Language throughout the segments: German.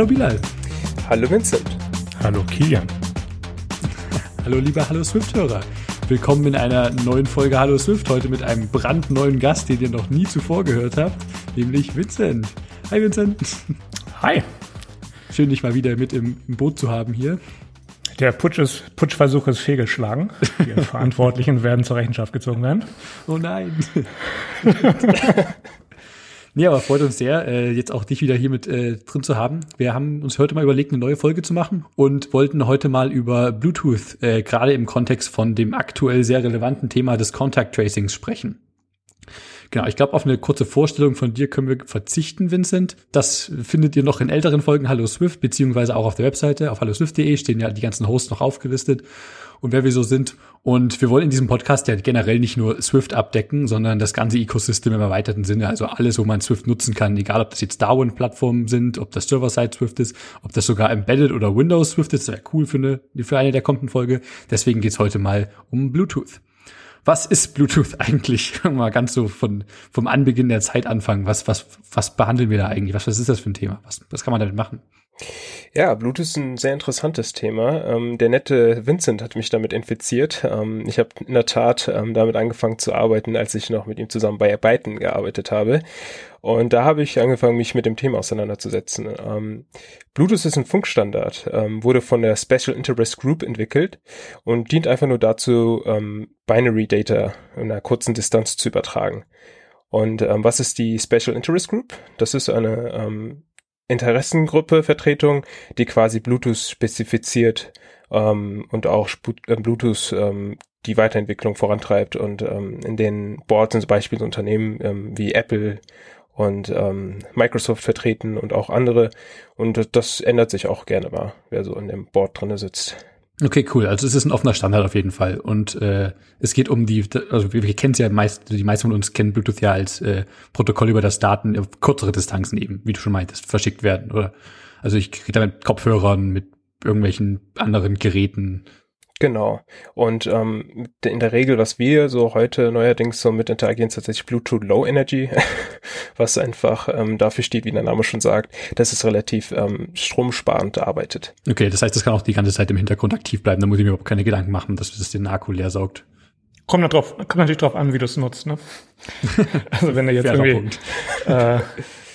Hallo Bilal. Hallo Vincent. Hallo Kilian. Hallo lieber Hallo Swift-Hörer. Willkommen in einer neuen Folge Hallo Swift, heute mit einem brandneuen Gast, den ihr noch nie zuvor gehört habt, nämlich Vincent. Hi Vincent. Hi. Schön, dich mal wieder mit im, im Boot zu haben hier. Der Putsch ist, Putschversuch ist fehlgeschlagen. Die Verantwortlichen werden zur Rechenschaft gezogen werden. Oh nein. Nee, aber freut uns sehr, äh, jetzt auch dich wieder hier mit äh, drin zu haben. Wir haben uns heute mal überlegt, eine neue Folge zu machen und wollten heute mal über Bluetooth, äh, gerade im Kontext von dem aktuell sehr relevanten Thema des Contact Tracings sprechen. Genau, ich glaube, auf eine kurze Vorstellung von dir können wir verzichten, Vincent. Das findet ihr noch in älteren Folgen Hallo Swift, beziehungsweise auch auf der Webseite. Auf halloswift.de stehen ja die ganzen Hosts noch aufgelistet und wer wir so sind. Und wir wollen in diesem Podcast ja generell nicht nur Swift abdecken, sondern das ganze Ecosystem im erweiterten Sinne. Also alles, wo man Swift nutzen kann, egal ob das jetzt Darwin-Plattformen sind, ob das Server-Side Swift ist, ob das sogar Embedded oder Windows Swift ist. Das wäre cool für eine, für eine der kommenden Folge. Deswegen geht's heute mal um Bluetooth was ist Bluetooth eigentlich? Mal ganz so von, vom Anbeginn der Zeit anfangen. Was, was, was behandeln wir da eigentlich? Was, was ist das für ein Thema? Was, was kann man damit machen? Ja, Bluetooth ist ein sehr interessantes Thema. Ähm, der nette Vincent hat mich damit infiziert. Ähm, ich habe in der Tat ähm, damit angefangen zu arbeiten, als ich noch mit ihm zusammen bei Byten gearbeitet habe. Und da habe ich angefangen, mich mit dem Thema auseinanderzusetzen. Ähm, Bluetooth ist ein Funkstandard, ähm, wurde von der Special Interest Group entwickelt und dient einfach nur dazu, ähm, Binary Data in einer kurzen Distanz zu übertragen. Und ähm, was ist die Special Interest Group? Das ist eine ähm, Interessengruppe Vertretung, die quasi Bluetooth spezifiziert ähm, und auch Sp äh, Bluetooth ähm, die Weiterentwicklung vorantreibt und ähm, in den Boards sind zum Beispiel Unternehmen ähm, wie Apple und ähm, Microsoft vertreten und auch andere und das ändert sich auch gerne mal, wer so in dem Board drinne sitzt. Okay, cool. Also es ist ein offener Standard auf jeden Fall. Und äh, es geht um die, also wir, wir kennen es ja meist, die meisten von uns kennen Bluetooth ja als äh, Protokoll, über das Daten auf kürzere Distanzen eben, wie du schon meintest, verschickt werden. Oder also ich rede da mit Kopfhörern, mit irgendwelchen anderen Geräten, Genau. Und ähm, in der Regel, was wir so heute neuerdings so mit interagieren, ist tatsächlich Bluetooth Low Energy, was einfach ähm, dafür steht, wie der Name schon sagt, dass es relativ ähm, stromsparend arbeitet. Okay, das heißt, das kann auch die ganze Zeit im Hintergrund aktiv bleiben. Da muss ich mir überhaupt keine Gedanken machen, dass es den Akku leer saugt. Kommt, drauf, kommt natürlich drauf an, wie du es nutzt. Ne? also wenn du jetzt irgendwie äh,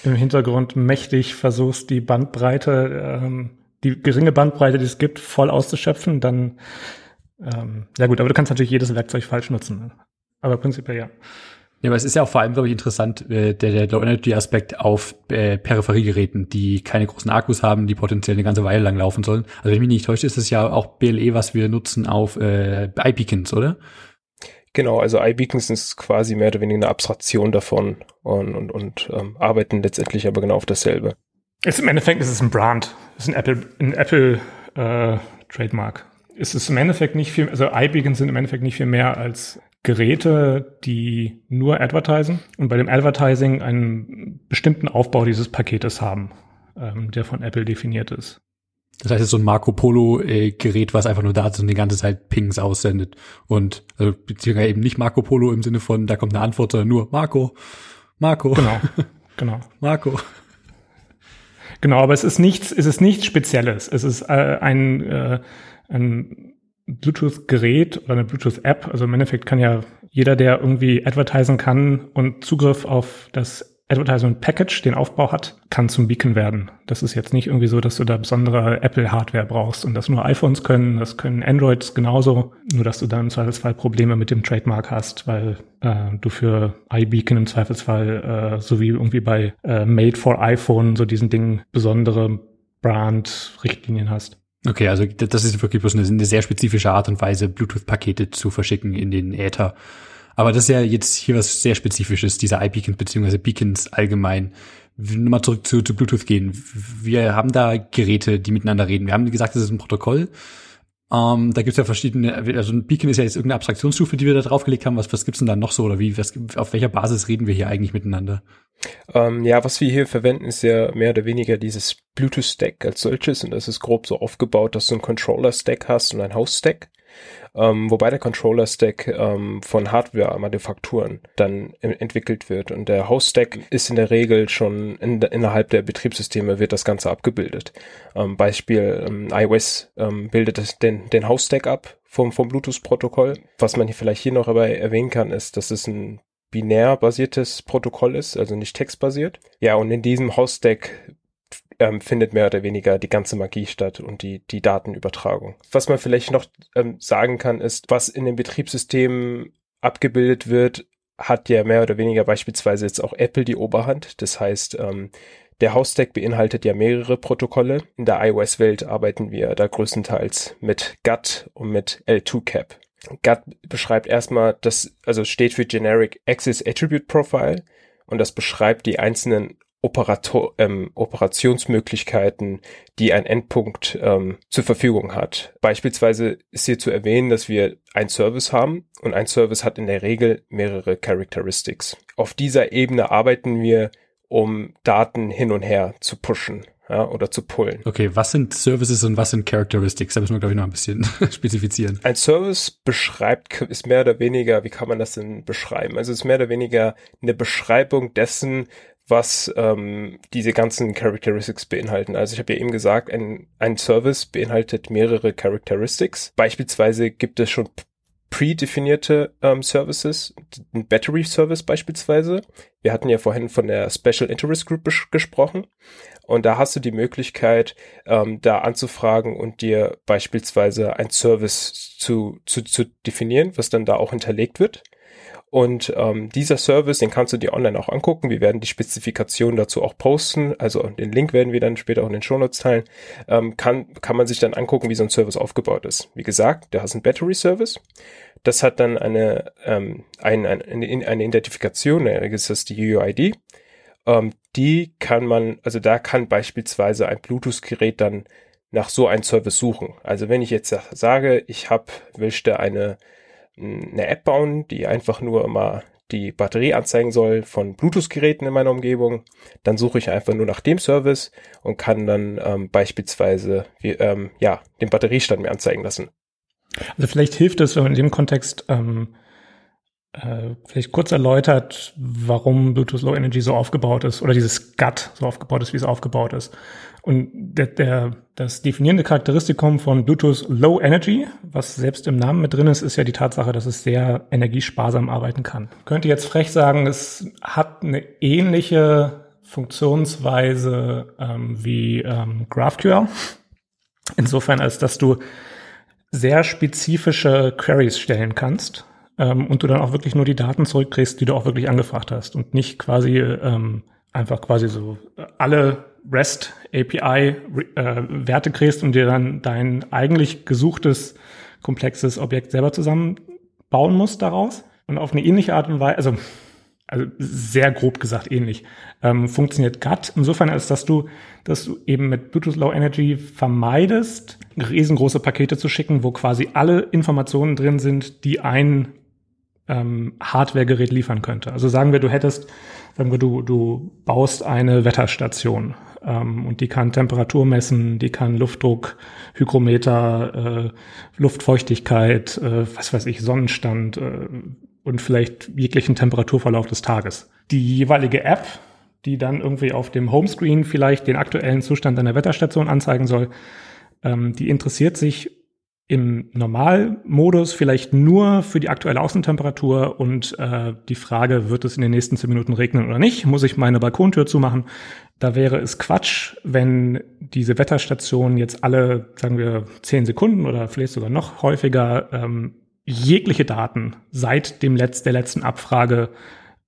im Hintergrund mächtig versuchst, die Bandbreite ähm, die geringe Bandbreite, die es gibt, voll auszuschöpfen, dann ähm, ja gut, aber du kannst natürlich jedes Werkzeug falsch nutzen. Aber prinzipiell ja. Ja, aber es ist ja auch vor allem, glaube ich, interessant, äh, der, der Low-Energy-Aspekt auf äh, Peripheriegeräten, die keine großen Akkus haben, die potenziell eine ganze Weile lang laufen sollen. Also wenn ich mich nicht täusche, ist es ja auch BLE, was wir nutzen auf äh, iBeacons, oder? Genau, also iBeacons ist quasi mehr oder weniger eine Abstraktion davon und, und, und ähm, arbeiten letztendlich aber genau auf dasselbe. Ist Im Endeffekt ist es ein Brand. Es ist ein Apple, ein Apple äh, Trademark. Es ist im Endeffekt nicht viel, also iBeacons sind im Endeffekt nicht viel mehr als Geräte, die nur advertisen und bei dem Advertising einen bestimmten Aufbau dieses Paketes haben, ähm, der von Apple definiert ist. Das heißt, es ist so ein Marco Polo äh, was einfach nur da ist und die ganze Zeit Pings aussendet. Und also beziehungsweise eben nicht Marco Polo im Sinne von, da kommt eine Antwort, sondern nur Marco, Marco. Genau, genau. Marco. Genau, aber es ist nichts, es ist nichts Spezielles. Es ist äh, ein, äh, ein Bluetooth-Gerät oder eine Bluetooth-App. Also im Endeffekt kann ja jeder, der irgendwie advertisen kann und Zugriff auf das Advertisement Package, den Aufbau hat, kann zum Beacon werden. Das ist jetzt nicht irgendwie so, dass du da besondere Apple-Hardware brauchst und das nur iPhones können, das können Androids genauso, nur dass du dann im Zweifelsfall Probleme mit dem Trademark hast, weil äh, du für iBeacon im Zweifelsfall, äh, so wie irgendwie bei äh, Made for iPhone, so diesen Dingen besondere Brand-Richtlinien hast. Okay, also das ist wirklich bloß eine, eine sehr spezifische Art und Weise, Bluetooth-Pakete zu verschicken in den Äther. Aber das ist ja jetzt hier was sehr Spezifisches, dieser iBeacon beziehungsweise Beacons allgemein. Nochmal zurück zu, zu Bluetooth gehen. Wir haben da Geräte, die miteinander reden. Wir haben gesagt, das ist ein Protokoll. Ähm, da gibt's ja verschiedene, also ein Beacon ist ja jetzt irgendeine Abstraktionsstufe, die wir da draufgelegt haben. Was, was gibt's denn da noch so oder wie, was, auf welcher Basis reden wir hier eigentlich miteinander? Ähm, ja, was wir hier verwenden, ist ja mehr oder weniger dieses Bluetooth-Stack als solches und das ist grob so aufgebaut, dass du einen Controller-Stack hast und ein Host-Stack. Ähm, wobei der Controller-Stack ähm, von Hardware-Manufakturen dann entwickelt wird. Und der Host-Stack ist in der Regel schon in, innerhalb der Betriebssysteme wird das Ganze abgebildet. Ähm, Beispiel ähm, iOS ähm, bildet den, den Host-Stack ab vom, vom Bluetooth-Protokoll. Was man hier vielleicht hier noch dabei erwähnen kann, ist, dass es ein binär basiertes Protokoll ist, also nicht textbasiert. Ja, und in diesem Host-Stack ähm, findet mehr oder weniger die ganze Magie statt und die, die Datenübertragung. Was man vielleicht noch ähm, sagen kann, ist, was in den Betriebssystemen abgebildet wird, hat ja mehr oder weniger beispielsweise jetzt auch Apple die Oberhand. Das heißt, ähm, der House-Stack beinhaltet ja mehrere Protokolle. In der iOS-Welt arbeiten wir da größtenteils mit GATT und mit L2CAP. GATT beschreibt erstmal, das also steht für Generic Access Attribute Profile und das beschreibt die einzelnen Operator, ähm, Operationsmöglichkeiten, die ein Endpunkt ähm, zur Verfügung hat. Beispielsweise ist hier zu erwähnen, dass wir ein Service haben und ein Service hat in der Regel mehrere Characteristics. Auf dieser Ebene arbeiten wir, um Daten hin und her zu pushen ja, oder zu pullen. Okay, was sind Services und was sind Characteristics? Da müssen wir, glaube ich, noch ein bisschen spezifizieren. Ein Service beschreibt, ist mehr oder weniger, wie kann man das denn beschreiben? Also es ist mehr oder weniger eine Beschreibung dessen, was ähm, diese ganzen Characteristics beinhalten. Also ich habe ja eben gesagt, ein, ein Service beinhaltet mehrere Characteristics. Beispielsweise gibt es schon predefinierte ähm, Services, ein Battery Service beispielsweise. Wir hatten ja vorhin von der Special Interest Group gesprochen. Und da hast du die Möglichkeit, ähm, da anzufragen und dir beispielsweise ein Service zu, zu, zu definieren, was dann da auch hinterlegt wird. Und ähm, dieser Service, den kannst du dir online auch angucken. Wir werden die Spezifikation dazu auch posten. Also den Link werden wir dann später auch in den Shownotes teilen. Ähm, kann, kann man sich dann angucken, wie so ein Service aufgebaut ist. Wie gesagt, der hat einen Battery Service. Das hat dann eine, ähm, ein, ein, eine, eine Identifikation, ist das die UUID. Ähm, die kann man, also da kann beispielsweise ein Bluetooth-Gerät dann nach so einem Service suchen. Also wenn ich jetzt sage, ich habe, möchte eine eine App bauen, die einfach nur immer die Batterie anzeigen soll von Bluetooth-Geräten in meiner Umgebung. Dann suche ich einfach nur nach dem Service und kann dann ähm, beispielsweise wie, ähm, ja, den Batteriestand mir anzeigen lassen. Also vielleicht hilft es, wenn man in dem Kontext ähm, äh, vielleicht kurz erläutert, warum Bluetooth Low Energy so aufgebaut ist oder dieses GUT so aufgebaut ist, wie es aufgebaut ist. Und der, der, das definierende Charakteristikum von Bluetooth Low Energy, was selbst im Namen mit drin ist, ist ja die Tatsache, dass es sehr energiesparsam arbeiten kann. Ich könnte jetzt frech sagen, es hat eine ähnliche Funktionsweise ähm, wie ähm, GraphQL. Insofern, als dass du sehr spezifische Queries stellen kannst ähm, und du dann auch wirklich nur die Daten zurückkriegst, die du auch wirklich angefragt hast und nicht quasi ähm, einfach quasi so alle REST API äh, Werte kriegst und dir dann dein eigentlich gesuchtes komplexes Objekt selber zusammenbauen musst daraus. Und auf eine ähnliche Art und Weise, also, also sehr grob gesagt ähnlich, ähm, funktioniert GATT insofern, als dass du, dass du eben mit Bluetooth Low Energy vermeidest, riesengroße Pakete zu schicken, wo quasi alle Informationen drin sind, die ein ähm, Hardware-Gerät liefern könnte. Also sagen wir, du hättest, sagen wir, du, du baust eine Wetterstation und die kann Temperatur messen, die kann Luftdruck, Hygrometer, äh, Luftfeuchtigkeit, äh, was weiß ich, Sonnenstand äh, und vielleicht jeglichen Temperaturverlauf des Tages. Die jeweilige App, die dann irgendwie auf dem Homescreen vielleicht den aktuellen Zustand einer Wetterstation anzeigen soll, ähm, die interessiert sich im Normalmodus vielleicht nur für die aktuelle Außentemperatur und äh, die Frage, wird es in den nächsten zehn Minuten regnen oder nicht? Muss ich meine Balkontür zumachen? Da wäre es Quatsch, wenn diese Wetterstation jetzt alle, sagen wir, zehn Sekunden oder vielleicht sogar noch häufiger ähm, jegliche Daten seit dem Letz der letzten Abfrage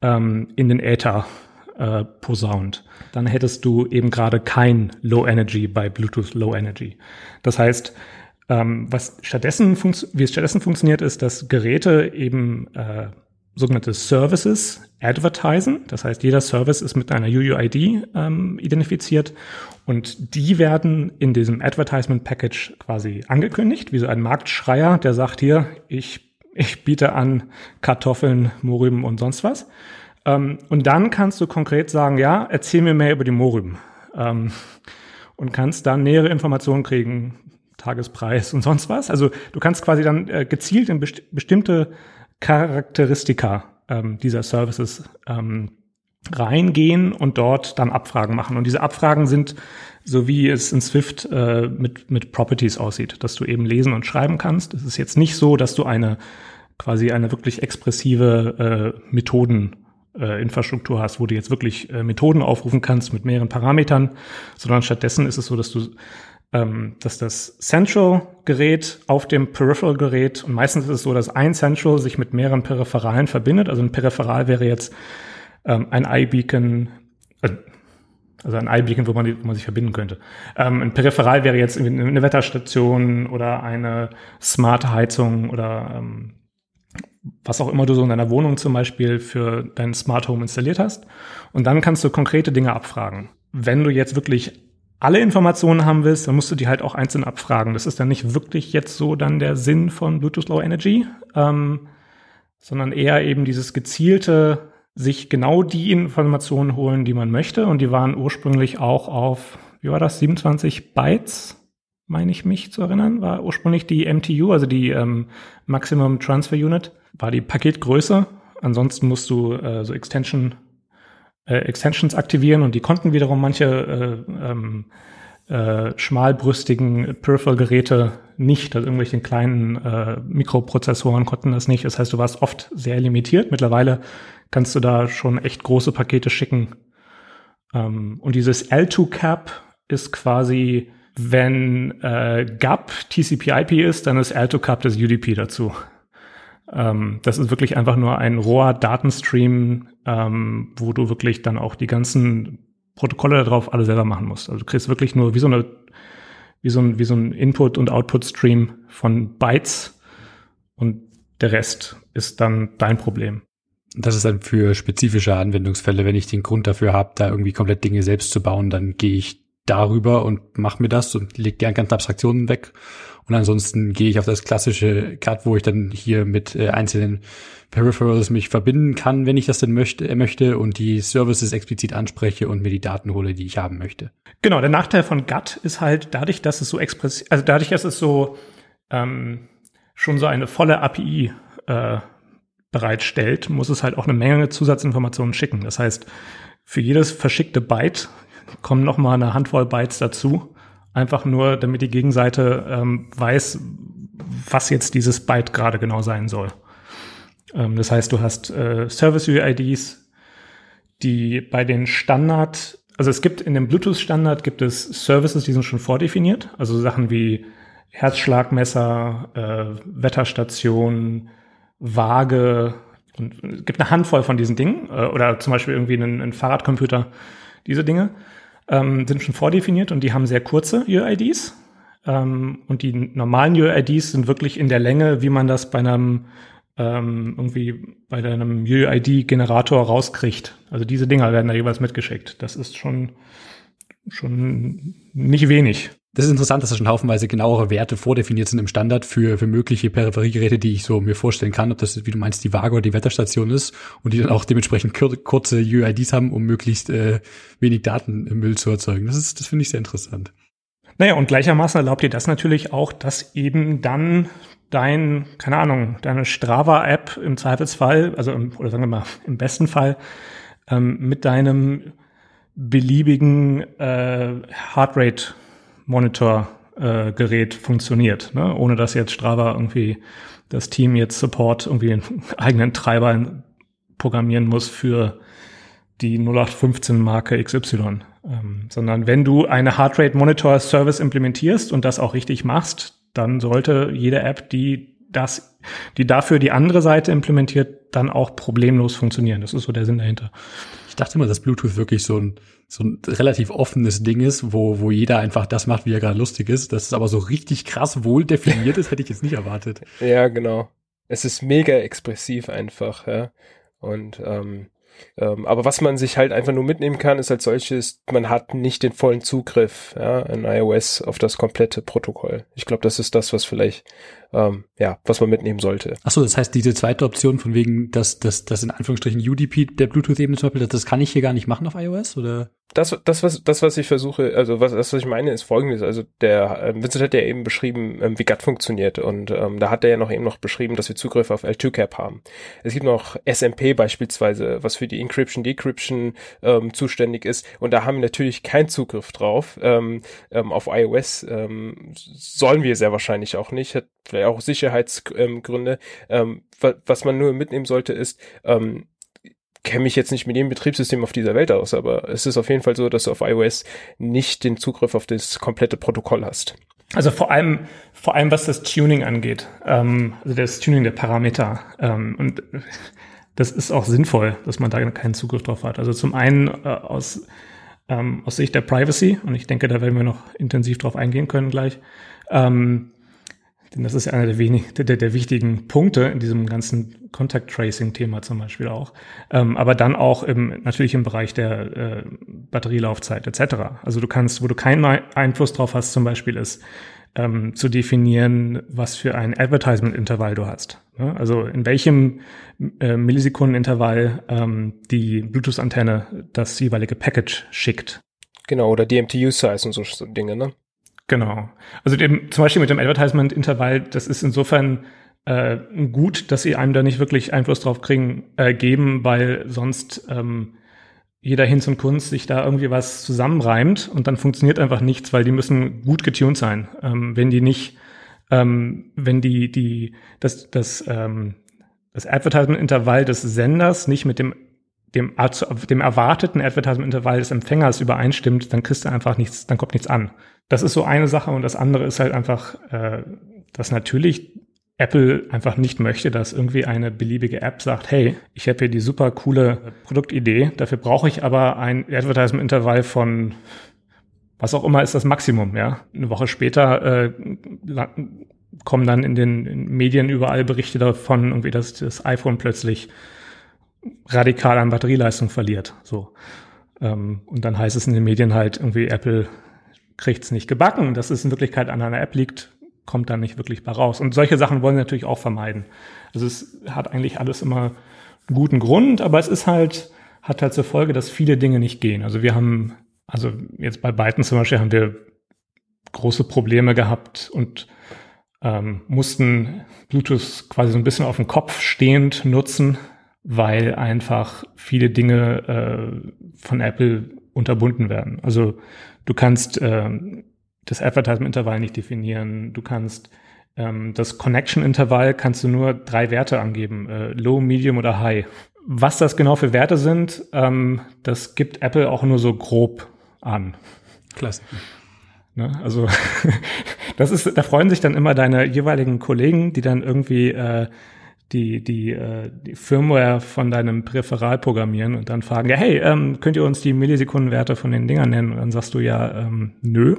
ähm, in den Äther äh, posaunt. Dann hättest du eben gerade kein Low Energy bei Bluetooth Low Energy. Das heißt, ähm, was stattdessen wie es stattdessen funktioniert, ist, dass Geräte eben äh, sogenannte Services advertisen. Das heißt, jeder Service ist mit einer UUID ähm, identifiziert und die werden in diesem Advertisement Package quasi angekündigt, wie so ein Marktschreier, der sagt hier, ich, ich biete an Kartoffeln, Mohrrüben und sonst was. Ähm, und dann kannst du konkret sagen, ja, erzähl mir mehr über die Mohrrüben. Ähm, und kannst dann nähere Informationen kriegen, Tagespreis und sonst was. Also du kannst quasi dann äh, gezielt in best bestimmte Charakteristika ähm, dieser Services ähm, reingehen und dort dann Abfragen machen. Und diese Abfragen sind so wie es in Swift äh, mit, mit Properties aussieht, dass du eben lesen und schreiben kannst. Es ist jetzt nicht so, dass du eine quasi eine wirklich expressive äh, Methoden äh, hast, wo du jetzt wirklich äh, Methoden aufrufen kannst mit mehreren Parametern, sondern stattdessen ist es so, dass du ähm, dass das Central-Gerät auf dem Peripheral-Gerät und meistens ist es so, dass ein Central sich mit mehreren Peripheralen verbindet. Also ein Peripheral wäre jetzt ähm, ein iBeacon, äh, also ein iBeacon, wo man, wo man sich verbinden könnte. Ähm, ein Peripheral wäre jetzt eine Wetterstation oder eine smarte Heizung oder ähm, was auch immer du so in deiner Wohnung zum Beispiel für dein Smart Home installiert hast. Und dann kannst du konkrete Dinge abfragen. Wenn du jetzt wirklich alle Informationen haben willst, dann musst du die halt auch einzeln abfragen. Das ist dann nicht wirklich jetzt so dann der Sinn von Bluetooth Low Energy, ähm, sondern eher eben dieses gezielte, sich genau die Informationen holen, die man möchte. Und die waren ursprünglich auch auf, wie war das, 27 Bytes, meine ich mich zu erinnern, war ursprünglich die MTU, also die ähm, Maximum Transfer Unit, war die Paketgröße. Ansonsten musst du äh, so Extension äh, Extensions aktivieren und die konnten wiederum manche äh, ähm, äh, schmalbrüstigen Peripheral-Geräte nicht, also irgendwelche kleinen äh, Mikroprozessoren konnten das nicht. Das heißt, du warst oft sehr limitiert. Mittlerweile kannst du da schon echt große Pakete schicken. Ähm, und dieses L2CAP ist quasi, wenn äh, GAP TCP/IP ist, dann ist L2CAP das UDP dazu. Ähm, das ist wirklich einfach nur ein roher Datenstream, ähm, wo du wirklich dann auch die ganzen Protokolle darauf alle selber machen musst. Also du kriegst wirklich nur wie so eine wie so ein, wie so ein Input- und Output-Stream von Bytes und der Rest ist dann dein Problem. Das ist dann für spezifische Anwendungsfälle. Wenn ich den Grund dafür habe, da irgendwie komplett Dinge selbst zu bauen, dann gehe ich darüber und mache mir das und lege die ganzen Abstraktionen weg und ansonsten gehe ich auf das klassische Grad, wo ich dann hier mit äh, einzelnen Peripherals mich verbinden kann, wenn ich das denn möchte, äh, möchte und die Services explizit anspreche und mir die Daten hole, die ich haben möchte. Genau, der Nachteil von GATT ist halt dadurch, dass es so express, also dadurch, dass es so ähm, schon so eine volle API äh, bereitstellt, muss es halt auch eine Menge Zusatzinformationen schicken. Das heißt, für jedes verschickte Byte kommen noch mal eine Handvoll Bytes dazu Einfach nur, damit die Gegenseite ähm, weiß, was jetzt dieses Byte gerade genau sein soll. Ähm, das heißt, du hast äh, Service-UIDs, die bei den Standard, also es gibt in dem Bluetooth-Standard gibt es Services, die sind schon vordefiniert, also Sachen wie Herzschlagmesser, äh, Wetterstation, Waage, und es gibt eine Handvoll von diesen Dingen, äh, oder zum Beispiel irgendwie einen, einen Fahrradcomputer, diese Dinge ähm, sind schon vordefiniert und die haben sehr kurze UIDs. Ähm, und die normalen UIDs sind wirklich in der Länge, wie man das bei einem ähm, irgendwie bei einem UID-Generator rauskriegt. Also diese Dinger werden da jeweils mitgeschickt. Das ist schon schon nicht wenig. Das ist interessant, dass da schon haufenweise genauere Werte vordefiniert sind im Standard für, für mögliche Peripheriegeräte, die ich so mir vorstellen kann, ob das, wie du meinst, die Waage oder die Wetterstation ist und die dann auch dementsprechend kurze UIDs haben, um möglichst äh, wenig Datenmüll zu erzeugen. Das ist, das finde ich sehr interessant. Naja, und gleichermaßen erlaubt dir das natürlich auch, dass eben dann dein, keine Ahnung, deine Strava-App im Zweifelsfall, also im, oder sagen wir mal im besten Fall, ähm, mit deinem beliebigen äh, Heartrate Monitor äh, funktioniert, ne? ohne dass jetzt Strava irgendwie das Team jetzt Support irgendwie einen eigenen Treiber programmieren muss für die 0815 Marke XY, ähm, sondern wenn du eine Heartrate Monitor Service implementierst und das auch richtig machst, dann sollte jede App, die das, die dafür die andere Seite implementiert, dann auch problemlos funktionieren. Das ist so der Sinn dahinter dachte immer, dass Bluetooth wirklich so ein, so ein relativ offenes Ding ist, wo, wo jeder einfach das macht, wie er gerade lustig ist. Dass es aber so richtig krass wohl definiert ist, hätte ich jetzt nicht erwartet. Ja, genau. Es ist mega expressiv einfach, ja. Und ähm, ähm, aber was man sich halt einfach nur mitnehmen kann, ist als solches, man hat nicht den vollen Zugriff ja, in iOS auf das komplette Protokoll. Ich glaube, das ist das, was vielleicht, ähm, ja, was man mitnehmen sollte. Achso, das heißt, diese zweite Option von wegen, dass das, das in Anführungsstrichen UDP der Bluetooth-Ebene zum Beispiel, das, das kann ich hier gar nicht machen auf iOS, oder? das, das, was, das, was ich versuche, also was, das, was ich meine, ist folgendes. Also der äh, Vincent hat ja eben beschrieben, ähm, wie GATT funktioniert. Und ähm, da hat er ja noch eben noch beschrieben, dass wir Zugriff auf L2CAP haben. Es gibt noch SMP beispielsweise, was für die Encryption, Decryption ähm, zuständig ist. Und da haben wir natürlich keinen Zugriff drauf. Ähm, ähm, auf iOS ähm, sollen wir sehr wahrscheinlich auch nicht. Hat vielleicht auch Sicherheitsgründe. Ähm, was man nur mitnehmen sollte, ist, ähm, kenne mich jetzt nicht mit jedem Betriebssystem auf dieser Welt aus, aber es ist auf jeden Fall so, dass du auf iOS nicht den Zugriff auf das komplette Protokoll hast. Also vor allem, vor allem was das Tuning angeht, ähm, also das Tuning der Parameter. Ähm, und das ist auch sinnvoll, dass man da keinen Zugriff drauf hat. Also zum einen äh, aus, ähm, aus Sicht der Privacy, und ich denke, da werden wir noch intensiv drauf eingehen können gleich. Ähm, denn das ist ja einer der, wenig, der, der, wichtigen Punkte in diesem ganzen Contact Tracing Thema zum Beispiel auch. Ähm, aber dann auch im, natürlich im Bereich der äh, Batterielaufzeit etc. Also du kannst, wo du keinen Einfluss drauf hast, zum Beispiel ist, ähm, zu definieren, was für ein Advertisement-Intervall du hast. Ja, also in welchem äh, Millisekunden-Intervall ähm, die Bluetooth-Antenne das jeweilige Package schickt. Genau, oder DMTU-Size und so Dinge, ne? Genau. Also dem, zum Beispiel mit dem Advertisement-Intervall, das ist insofern äh, gut, dass sie einem da nicht wirklich Einfluss drauf kriegen, äh, geben, weil sonst ähm, jeder Hinz und Kunst sich da irgendwie was zusammenreimt und dann funktioniert einfach nichts, weil die müssen gut getuned sein. Ähm, wenn die nicht, ähm, wenn die, die, das, das, ähm, das Advertisement-Intervall des Senders nicht mit dem dem, dem erwarteten Advertisement-Intervall des Empfängers übereinstimmt, dann kriegst du einfach nichts, dann kommt nichts an. Das ist so eine Sache und das andere ist halt einfach, äh, dass natürlich Apple einfach nicht möchte, dass irgendwie eine beliebige App sagt, hey, ich habe hier die super coole Produktidee, dafür brauche ich aber ein Advertisement-Intervall von was auch immer ist das Maximum, ja. Eine Woche später äh, kommen dann in den Medien überall Berichte davon, irgendwie, dass das iPhone plötzlich radikal an Batterieleistung verliert. So. Ähm, und dann heißt es in den Medien halt irgendwie, Apple kriegt es nicht gebacken. Dass es in Wirklichkeit an einer App liegt, kommt dann nicht wirklich bei raus. Und solche Sachen wollen sie natürlich auch vermeiden. Also es hat eigentlich alles immer einen guten Grund, aber es ist halt, hat halt zur Folge, dass viele Dinge nicht gehen. Also wir haben, also jetzt bei Byton zum Beispiel haben wir große Probleme gehabt und ähm, mussten Bluetooth quasi so ein bisschen auf dem Kopf stehend nutzen, weil einfach viele Dinge äh, von Apple unterbunden werden. Also du kannst äh, das Advertisement-Intervall nicht definieren, du kannst ähm, das Connection-Intervall kannst du nur drei Werte angeben, äh, Low, Medium oder High. Was das genau für Werte sind, ähm, das gibt Apple auch nur so grob an. Klasse. Ne? Also das ist, da freuen sich dann immer deine jeweiligen Kollegen, die dann irgendwie äh, die, die, äh, die Firmware von deinem Präferal programmieren und dann fragen, ja, hey, ähm, könnt ihr uns die Millisekundenwerte von den Dingern nennen? Und dann sagst du ja, ähm, nö.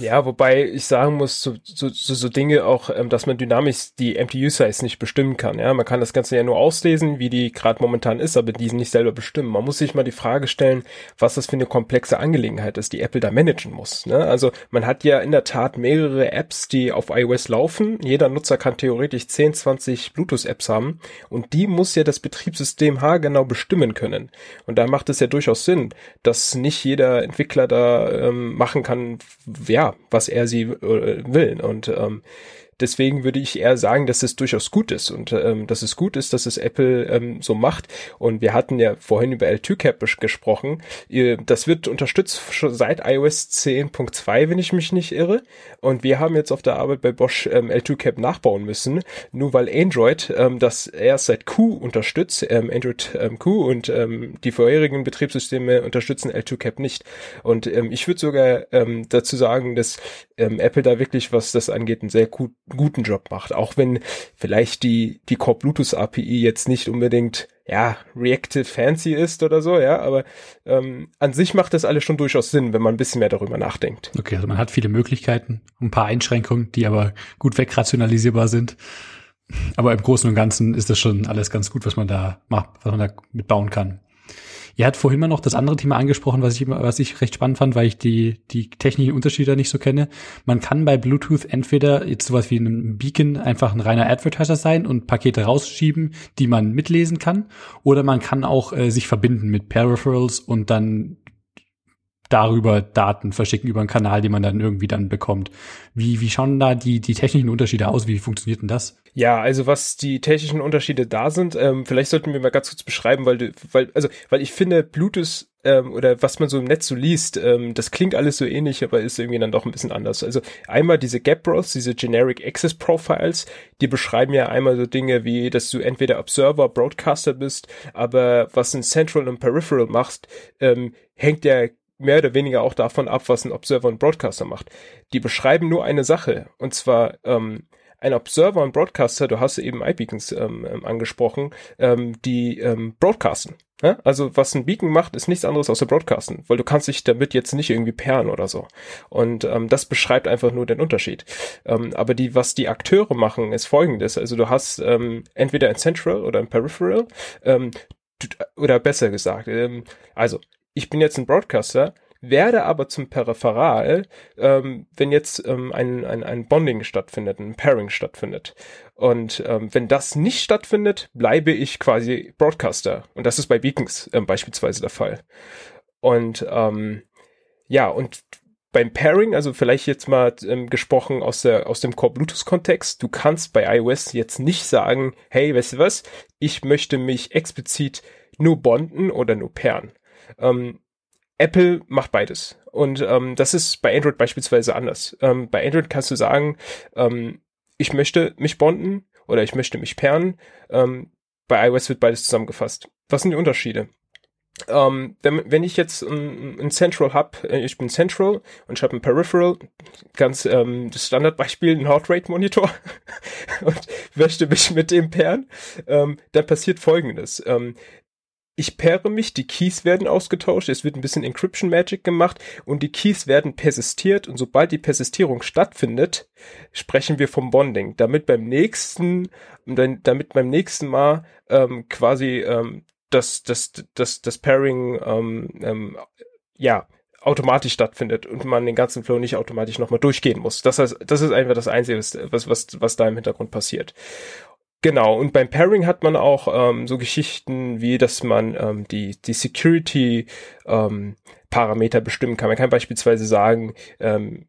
Ja, wobei ich sagen muss, so, so, so, so Dinge auch, ähm, dass man dynamisch die MTU-Size nicht bestimmen kann. Ja, man kann das Ganze ja nur auslesen, wie die gerade momentan ist, aber diesen nicht selber bestimmen. Man muss sich mal die Frage stellen, was das für eine komplexe Angelegenheit ist, die Apple da managen muss. Ne? Also man hat ja in der Tat mehrere Apps, die auf iOS laufen. Jeder Nutzer kann theoretisch 10, 20 Bluetooth-Apps haben und die muss ja das Betriebssystem haargenau bestimmen können. Und da macht es ja durchaus Sinn, dass nicht jeder Entwickler da ähm, machen kann, ja, was er sie äh, will. Und ähm, Deswegen würde ich eher sagen, dass es durchaus gut ist und ähm, dass es gut ist, dass es Apple ähm, so macht. Und wir hatten ja vorhin über L2CAP gesprochen. Das wird unterstützt schon seit iOS 10.2, wenn ich mich nicht irre. Und wir haben jetzt auf der Arbeit bei Bosch ähm, L2CAP nachbauen müssen, nur weil Android ähm, das erst seit Q unterstützt, ähm, Android ähm, Q und ähm, die vorherigen Betriebssysteme unterstützen L2CAP nicht. Und ähm, ich würde sogar ähm, dazu sagen, dass ähm, Apple da wirklich, was das angeht, einen sehr gut, guten Job macht. Auch wenn vielleicht die, die Core Bluetooth API jetzt nicht unbedingt, ja, reactive fancy ist oder so, ja, aber ähm, an sich macht das alles schon durchaus Sinn, wenn man ein bisschen mehr darüber nachdenkt. Okay, also man hat viele Möglichkeiten, ein paar Einschränkungen, die aber gut wegrationalisierbar sind. Aber im Großen und Ganzen ist das schon alles ganz gut, was man da macht, was man da mitbauen kann. Ihr hat vorhin mal noch das andere Thema angesprochen, was ich, was ich recht spannend fand, weil ich die, die technischen Unterschiede nicht so kenne. Man kann bei Bluetooth entweder jetzt sowas wie ein Beacon einfach ein reiner Advertiser sein und Pakete rausschieben, die man mitlesen kann, oder man kann auch äh, sich verbinden mit Peripherals und dann darüber Daten verschicken über einen Kanal, den man dann irgendwie dann bekommt. Wie, wie schauen da die, die technischen Unterschiede aus? Wie funktioniert denn das? Ja, also was die technischen Unterschiede da sind, ähm, vielleicht sollten wir mal ganz kurz beschreiben, weil du, weil, also, weil ich finde, Bluetooth ähm, oder was man so im Netz so liest, ähm, das klingt alles so ähnlich, aber ist irgendwie dann doch ein bisschen anders. Also einmal diese Gap Bros, diese Generic Access Profiles, die beschreiben ja einmal so Dinge wie, dass du entweder Observer, Broadcaster bist, aber was ein Central und Peripheral machst, ähm, hängt ja mehr oder weniger auch davon ab, was ein Observer und Broadcaster macht. Die beschreiben nur eine Sache, und zwar ähm, ein Observer und Broadcaster, du hast eben iBeacons ähm, ähm, angesprochen, ähm, die ähm, broadcasten. Ja? Also was ein Beacon macht, ist nichts anderes außer broadcasten, weil du kannst dich damit jetzt nicht irgendwie pairen oder so. Und ähm, das beschreibt einfach nur den Unterschied. Ähm, aber die, was die Akteure machen, ist folgendes. Also du hast ähm, entweder ein Central oder ein Peripheral, ähm, oder besser gesagt, ähm, also ich bin jetzt ein Broadcaster, werde aber zum Peripheral, ähm, wenn jetzt ähm, ein, ein, ein Bonding stattfindet, ein Pairing stattfindet. Und ähm, wenn das nicht stattfindet, bleibe ich quasi Broadcaster. Und das ist bei Beacons ähm, beispielsweise der Fall. Und ähm, ja, und beim Pairing, also vielleicht jetzt mal ähm, gesprochen aus, der, aus dem Core-Bluetooth-Kontext, du kannst bei iOS jetzt nicht sagen, hey, weißt du was, ich möchte mich explizit nur bonden oder nur pairen. Ähm, Apple macht beides. Und ähm, das ist bei Android beispielsweise anders. Ähm, bei Android kannst du sagen, ähm, ich möchte mich bonden oder ich möchte mich pairen. Ähm, bei iOS wird beides zusammengefasst. Was sind die Unterschiede? Ähm, wenn, wenn ich jetzt ein, ein Central hab, äh, ich bin Central und ich habe ein Peripheral, ganz ähm, das Standardbeispiel, ein Heart Rate Monitor und möchte mich mit dem pairen, ähm, dann passiert folgendes. Ähm, ich paire mich, die Keys werden ausgetauscht, es wird ein bisschen Encryption Magic gemacht und die Keys werden persistiert und sobald die Persistierung stattfindet, sprechen wir vom Bonding, damit beim nächsten, damit beim nächsten Mal ähm, quasi ähm, das, das, das, das Pairing ähm, ähm, ja automatisch stattfindet und man den ganzen Flow nicht automatisch nochmal durchgehen muss. Das heißt, das ist einfach das Einzige, was, was, was da im Hintergrund passiert. Genau, und beim Pairing hat man auch ähm, so Geschichten wie, dass man ähm, die, die Security ähm, bestimmen kann. Man kann beispielsweise sagen, ähm,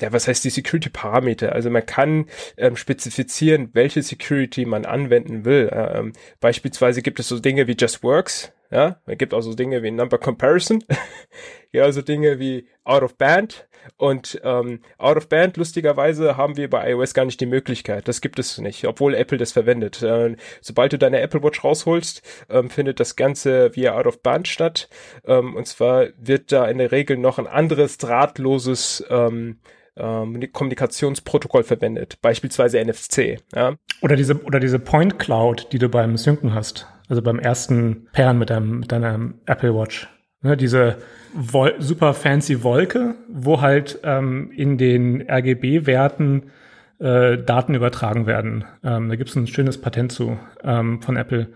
ja, was heißt die Security-Parameter? Also man kann ähm, spezifizieren, welche Security man anwenden will. Ähm, beispielsweise gibt es so Dinge wie Just Works, ja, es gibt auch so Dinge wie Number Comparison, ja, also Dinge wie Out of Band und ähm, Out of Band, lustigerweise, haben wir bei iOS gar nicht die Möglichkeit. Das gibt es nicht, obwohl Apple das verwendet. Äh, sobald du deine Apple Watch rausholst, ähm, findet das Ganze via Out of Band statt. Ähm, und zwar wird da in der Regel noch ein anderes drahtloses ähm, ähm, Kommunikationsprotokoll verwendet, beispielsweise NFC. Ja. Oder diese oder diese Point Cloud, die du beim Synken hast, also beim ersten Pairen mit, deinem, mit deiner Apple Watch. Ne, diese Wol super fancy Wolke, wo halt ähm, in den RGB-Werten äh, Daten übertragen werden. Ähm, da gibt es ein schönes Patent zu ähm, von Apple.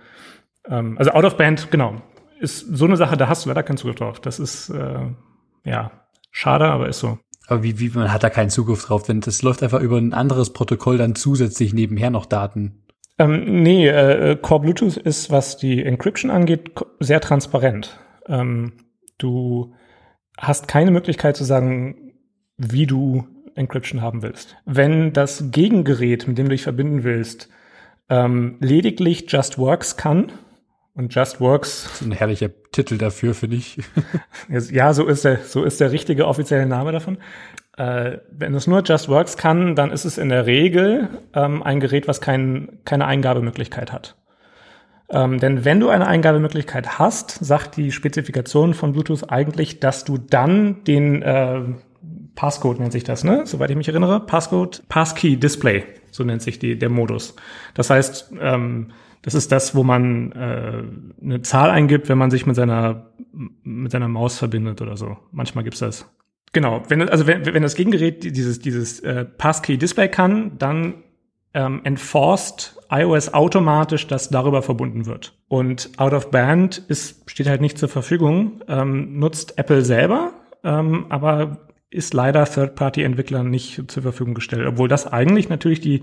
Ähm, also Out of Band, genau, ist so eine Sache, da hast du leider keinen Zugriff drauf. Das ist äh, ja schade, aber ist so. Aber wie, wie, man hat da keinen Zugriff drauf, denn das läuft einfach über ein anderes Protokoll dann zusätzlich nebenher noch Daten. Ähm, nee, äh, Core Bluetooth ist, was die Encryption angeht, sehr transparent. Ähm, du hast keine Möglichkeit zu sagen, wie du Encryption haben willst. Wenn das Gegengerät, mit dem du dich verbinden willst, ähm, lediglich Just Works kann, und Just Works. Das ist ein herrlicher Titel dafür, finde ich. ja, so ist der, so ist der richtige offizielle Name davon. Äh, wenn es nur Just Works kann, dann ist es in der Regel ähm, ein Gerät, was kein, keine Eingabemöglichkeit hat. Ähm, denn wenn du eine Eingabemöglichkeit hast, sagt die Spezifikation von Bluetooth eigentlich, dass du dann den äh, Passcode nennt sich das, ne? Soweit ich mich erinnere. Passcode, Passkey Display, so nennt sich die, der Modus. Das heißt, ähm, das ist das, wo man äh, eine Zahl eingibt, wenn man sich mit seiner mit seiner Maus verbindet oder so. Manchmal gibt's das. Genau, wenn also wenn, wenn das Gegengerät dieses dieses äh, Passkey Display kann, dann ähm, enforced iOS automatisch, dass darüber verbunden wird. Und Out of Band ist, steht halt nicht zur Verfügung, ähm, nutzt Apple selber, ähm, aber ist leider Third-Party-Entwicklern nicht zur Verfügung gestellt, obwohl das eigentlich natürlich die,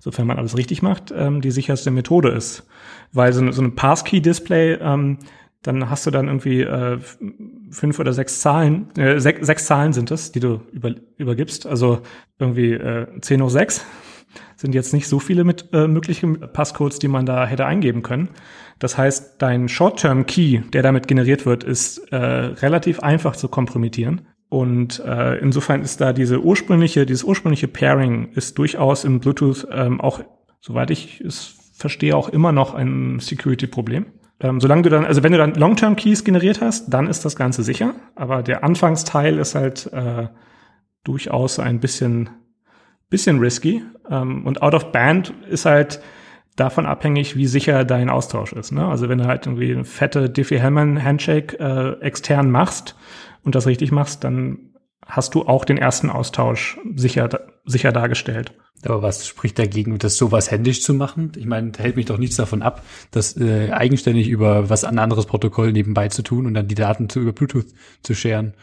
sofern man alles richtig macht, ähm, die sicherste Methode ist. Weil so, so ein Passkey-Display, ähm, dann hast du dann irgendwie äh, fünf oder sechs Zahlen, äh, sech, sechs Zahlen sind es, die du über, übergibst. Also irgendwie äh, 10 hoch 6 sind jetzt nicht so viele mit äh, möglichen Passcodes, die man da hätte eingeben können. Das heißt, dein Short-Term-Key, der damit generiert wird, ist äh, relativ einfach zu kompromittieren. Und äh, insofern ist da diese ursprüngliche, dieses ursprüngliche Pairing ist durchaus im Bluetooth ähm, auch, soweit ich es verstehe, auch immer noch ein Security-Problem. Ähm, solange du dann, also wenn du dann Long-Term-Keys generiert hast, dann ist das Ganze sicher. Aber der Anfangsteil ist halt äh, durchaus ein bisschen, bisschen risky. Ähm, und Out of Band ist halt davon abhängig, wie sicher dein Austausch ist. Ne? Also wenn du halt irgendwie eine fette Diffie-Hellman-Handshake äh, extern machst und das richtig machst, dann hast du auch den ersten Austausch sicher, sicher dargestellt. Aber was spricht dagegen, das sowas händisch zu machen? Ich meine, hält mich doch nichts davon ab, das äh, eigenständig über was ein anderes Protokoll nebenbei zu tun und dann die Daten zu über Bluetooth zu scheren.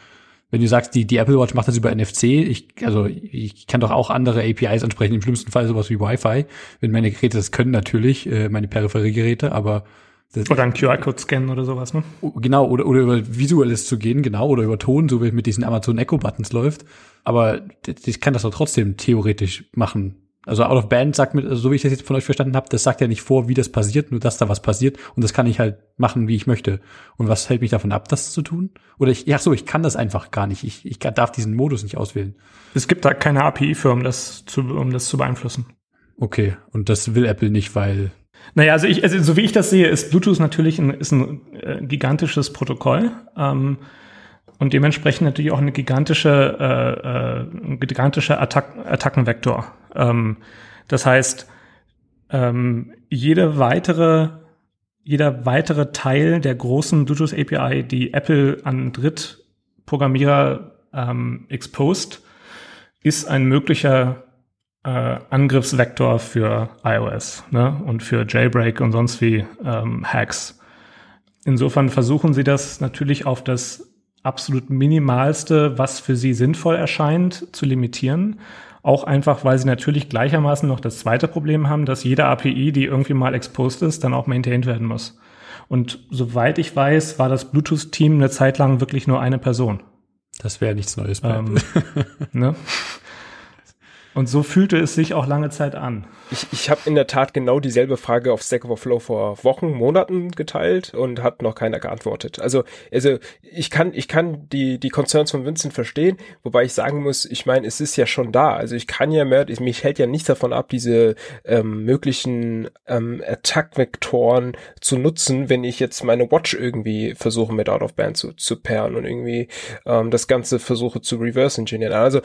Wenn du sagst, die, die Apple Watch macht das über NFC, ich, also ich kann doch auch andere APIs ansprechen, im schlimmsten Fall sowas wie Wi-Fi, wenn meine Geräte das können natürlich, äh, meine Peripheriegeräte, aber das oder ein QR-Code scannen oder sowas, ne? Genau, oder, oder über Visuelles zu gehen, genau, oder über Ton, so wie mit diesen Amazon Echo Buttons läuft. Aber ich kann das doch trotzdem theoretisch machen. Also Out of Band sagt mir, so wie ich das jetzt von euch verstanden habe, das sagt ja nicht vor, wie das passiert, nur dass da was passiert und das kann ich halt machen, wie ich möchte. Und was hält mich davon ab, das zu tun? Oder ich, ja so, ich kann das einfach gar nicht. Ich, ich darf diesen Modus nicht auswählen. Es gibt da keine API-Firmen, das zu, um das zu beeinflussen. Okay, und das will Apple nicht, weil naja, also ich, also so wie ich das sehe, ist Bluetooth natürlich ein, ist ein äh, gigantisches Protokoll. Ähm, und dementsprechend natürlich auch eine gigantische, äh, äh, ein gigantischer Attack Attackenvektor. Ähm, das heißt, ähm, jede weitere, jeder weitere Teil der großen Bluetooth API, die Apple an Drittprogrammierer ähm, exposed, ist ein möglicher äh, Angriffsvektor für iOS ne? und für Jailbreak und sonst wie ähm, Hacks. Insofern versuchen sie das natürlich auf das absolut Minimalste, was für sie sinnvoll erscheint, zu limitieren. Auch einfach, weil sie natürlich gleichermaßen noch das zweite Problem haben, dass jede API, die irgendwie mal exposed ist, dann auch maintained werden muss. Und soweit ich weiß, war das Bluetooth-Team eine Zeit lang wirklich nur eine Person. Das wäre nichts Neues bei ähm, ne? Und so fühlte es sich auch lange Zeit an. Ich, ich habe in der Tat genau dieselbe Frage auf Stack Overflow vor Wochen, Monaten geteilt und hat noch keiner geantwortet. Also, also ich kann, ich kann die, die Concerns von Vincent verstehen, wobei ich sagen muss, ich meine, es ist ja schon da. Also ich kann ja mehr, ich, mich hält ja nichts davon ab, diese ähm, möglichen ähm, Attack-Vektoren zu nutzen, wenn ich jetzt meine Watch irgendwie versuche mit Out of Band zu, zu pairen und irgendwie ähm, das Ganze versuche zu reverse engineeren. Also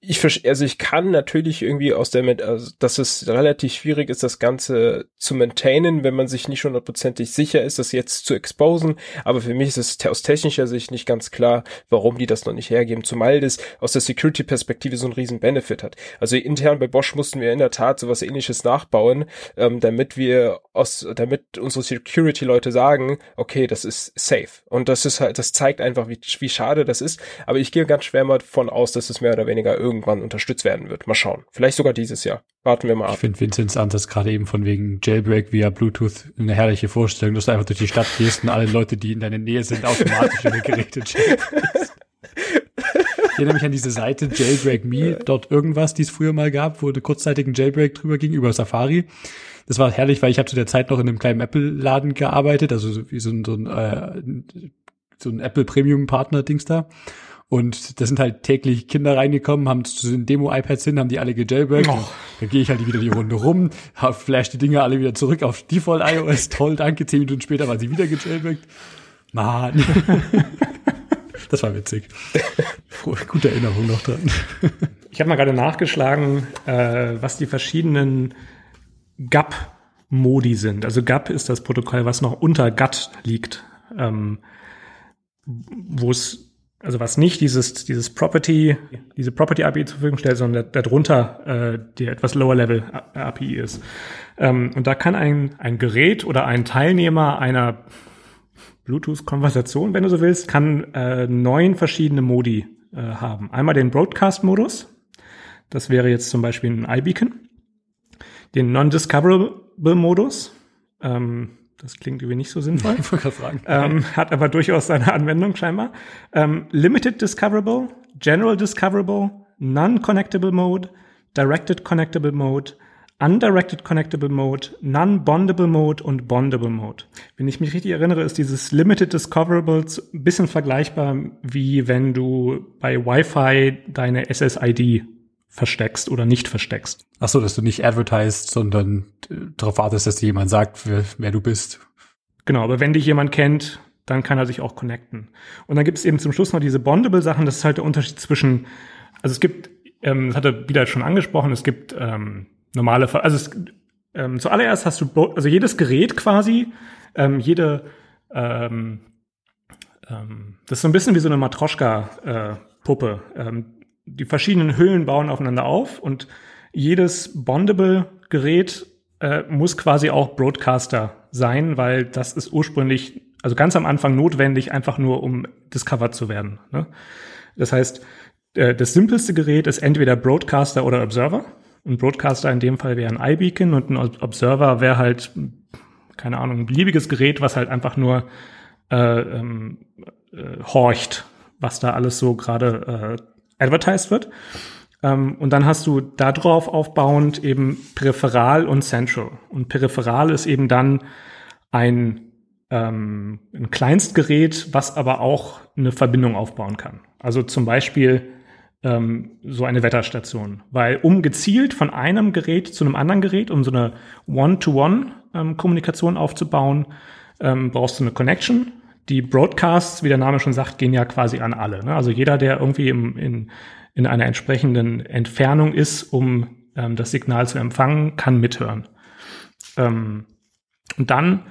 ich, also ich kann natürlich irgendwie aus der, also, dass es relativ schwierig ist, das Ganze zu maintainen, wenn man sich nicht hundertprozentig sicher ist, das jetzt zu exposen. Aber für mich ist es aus technischer Sicht nicht ganz klar, warum die das noch nicht hergeben, zumal das aus der Security-Perspektive so einen riesen Benefit hat. Also intern bei Bosch mussten wir in der Tat sowas ähnliches nachbauen, ähm, damit wir aus, damit unsere Security-Leute sagen, okay, das ist safe. Und das ist halt, das zeigt einfach, wie, wie schade das ist. Aber ich gehe ganz schwer mal davon aus, dass es mehr oder weniger irgendwann unterstützt werden wird. Mal schauen. Vielleicht sogar dieses Jahr. Warten wir mal ab. Ich finde Vincents Ansatz gerade eben von wegen Jailbreak via Bluetooth eine herrliche Vorstellung, dass du einfach durch die Stadt gehst und alle Leute, die in deiner Nähe sind, automatisch ihre Geräte jailbreakst. Ich erinnere mich an diese Seite jailbreakme dort irgendwas, die es früher mal gab, wo kurzzeitig ein Jailbreak drüber ging über Safari. Das war herrlich, weil ich habe zu der Zeit noch in einem kleinen Apple-Laden gearbeitet, also wie so ein, so ein, äh, so ein Apple Premium-Partner-Dings da. Und da sind halt täglich Kinder reingekommen, haben zu den Demo-iPads hin, haben die alle gejailbreakt. Oh. Dann gehe ich halt wieder die Runde rum, flash die Dinger alle wieder zurück auf Default iOS. Toll, danke. Zehn Minuten später waren sie wieder gejailbreakt. Mann. das war witzig. Gute Erinnerung noch dran. Ich habe mal gerade nachgeschlagen, äh, was die verschiedenen GAP-Modi sind. Also GAP ist das Protokoll, was noch unter GATT liegt, ähm, wo es also was nicht dieses, dieses Property, diese Property API zur Verfügung stellt, sondern darunter äh, die etwas lower Level API ist. Ähm, und da kann ein, ein Gerät oder ein Teilnehmer einer Bluetooth-Konversation, wenn du so willst, kann äh, neun verschiedene Modi äh, haben. Einmal den Broadcast-Modus. Das wäre jetzt zum Beispiel ein iBeacon. Den Non-Discoverable-Modus. Ähm, das klingt irgendwie nicht so sinnvoll. Ich fragen. Ähm, hat aber durchaus seine Anwendung scheinbar. Ähm, Limited Discoverable, General Discoverable, Non-Connectable Mode, Directed Connectable Mode, Undirected Connectable Mode, Non-Bondable Mode und Bondable Mode. Wenn ich mich richtig erinnere, ist dieses Limited Discoverable ein bisschen vergleichbar wie wenn du bei Wi-Fi deine SSID versteckst oder nicht versteckst. Ach so, dass du nicht advertised, sondern äh, darauf wartest, dass dir jemand sagt, wer, wer du bist. Genau, aber wenn dich jemand kennt, dann kann er sich auch connecten. Und dann gibt es eben zum Schluss noch diese Bondable-Sachen. Das ist halt der Unterschied zwischen, also es gibt, ähm, das hat er wieder schon angesprochen, es gibt ähm, normale, also es, ähm, zuallererst hast du, also jedes Gerät quasi, ähm, jede, ähm, ähm, das ist so ein bisschen wie so eine Matroschka-Puppe. Äh, ähm, die verschiedenen Hüllen bauen aufeinander auf und jedes Bondable-Gerät äh, muss quasi auch Broadcaster sein, weil das ist ursprünglich, also ganz am Anfang notwendig, einfach nur um discovered zu werden. Ne? Das heißt, äh, das simpelste Gerät ist entweder Broadcaster oder Observer. Ein Broadcaster in dem Fall wäre ein iBeacon und ein Observer wäre halt, keine Ahnung, ein beliebiges Gerät, was halt einfach nur äh, ähm, äh, horcht, was da alles so gerade äh, advertised wird. Ähm, und dann hast du darauf aufbauend eben Peripheral und Central. Und Peripheral ist eben dann ein, ähm, ein Kleinstgerät, was aber auch eine Verbindung aufbauen kann. Also zum Beispiel ähm, so eine Wetterstation. Weil um gezielt von einem Gerät zu einem anderen Gerät, um so eine One-to-One-Kommunikation ähm, aufzubauen, ähm, brauchst du eine Connection. Die Broadcasts, wie der Name schon sagt, gehen ja quasi an alle. Ne? Also jeder, der irgendwie im, in, in einer entsprechenden Entfernung ist, um ähm, das Signal zu empfangen, kann mithören. Ähm, und dann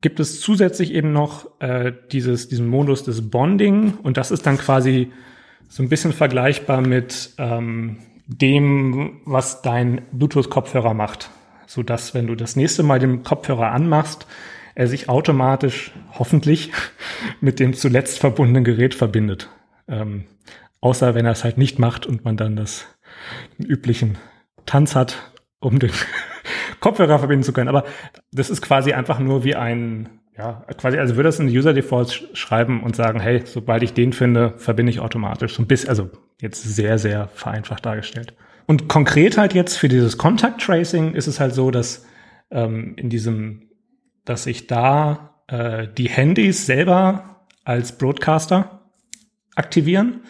gibt es zusätzlich eben noch äh, dieses, diesen Modus des Bonding und das ist dann quasi so ein bisschen vergleichbar mit ähm, dem, was dein Bluetooth-Kopfhörer macht. So dass, wenn du das nächste Mal den Kopfhörer anmachst, er sich automatisch, hoffentlich, mit dem zuletzt verbundenen Gerät verbindet. Ähm, außer wenn er es halt nicht macht und man dann das den üblichen Tanz hat, um den Kopfhörer verbinden zu können. Aber das ist quasi einfach nur wie ein ja, quasi, also würde das in User Defaults sch schreiben und sagen, hey, sobald ich den finde, verbinde ich automatisch. So ein bisschen, also jetzt sehr, sehr vereinfacht dargestellt. Und konkret halt jetzt für dieses Contact Tracing ist es halt so, dass ähm, in diesem, dass ich da äh, die Handys selber als Broadcaster aktivieren.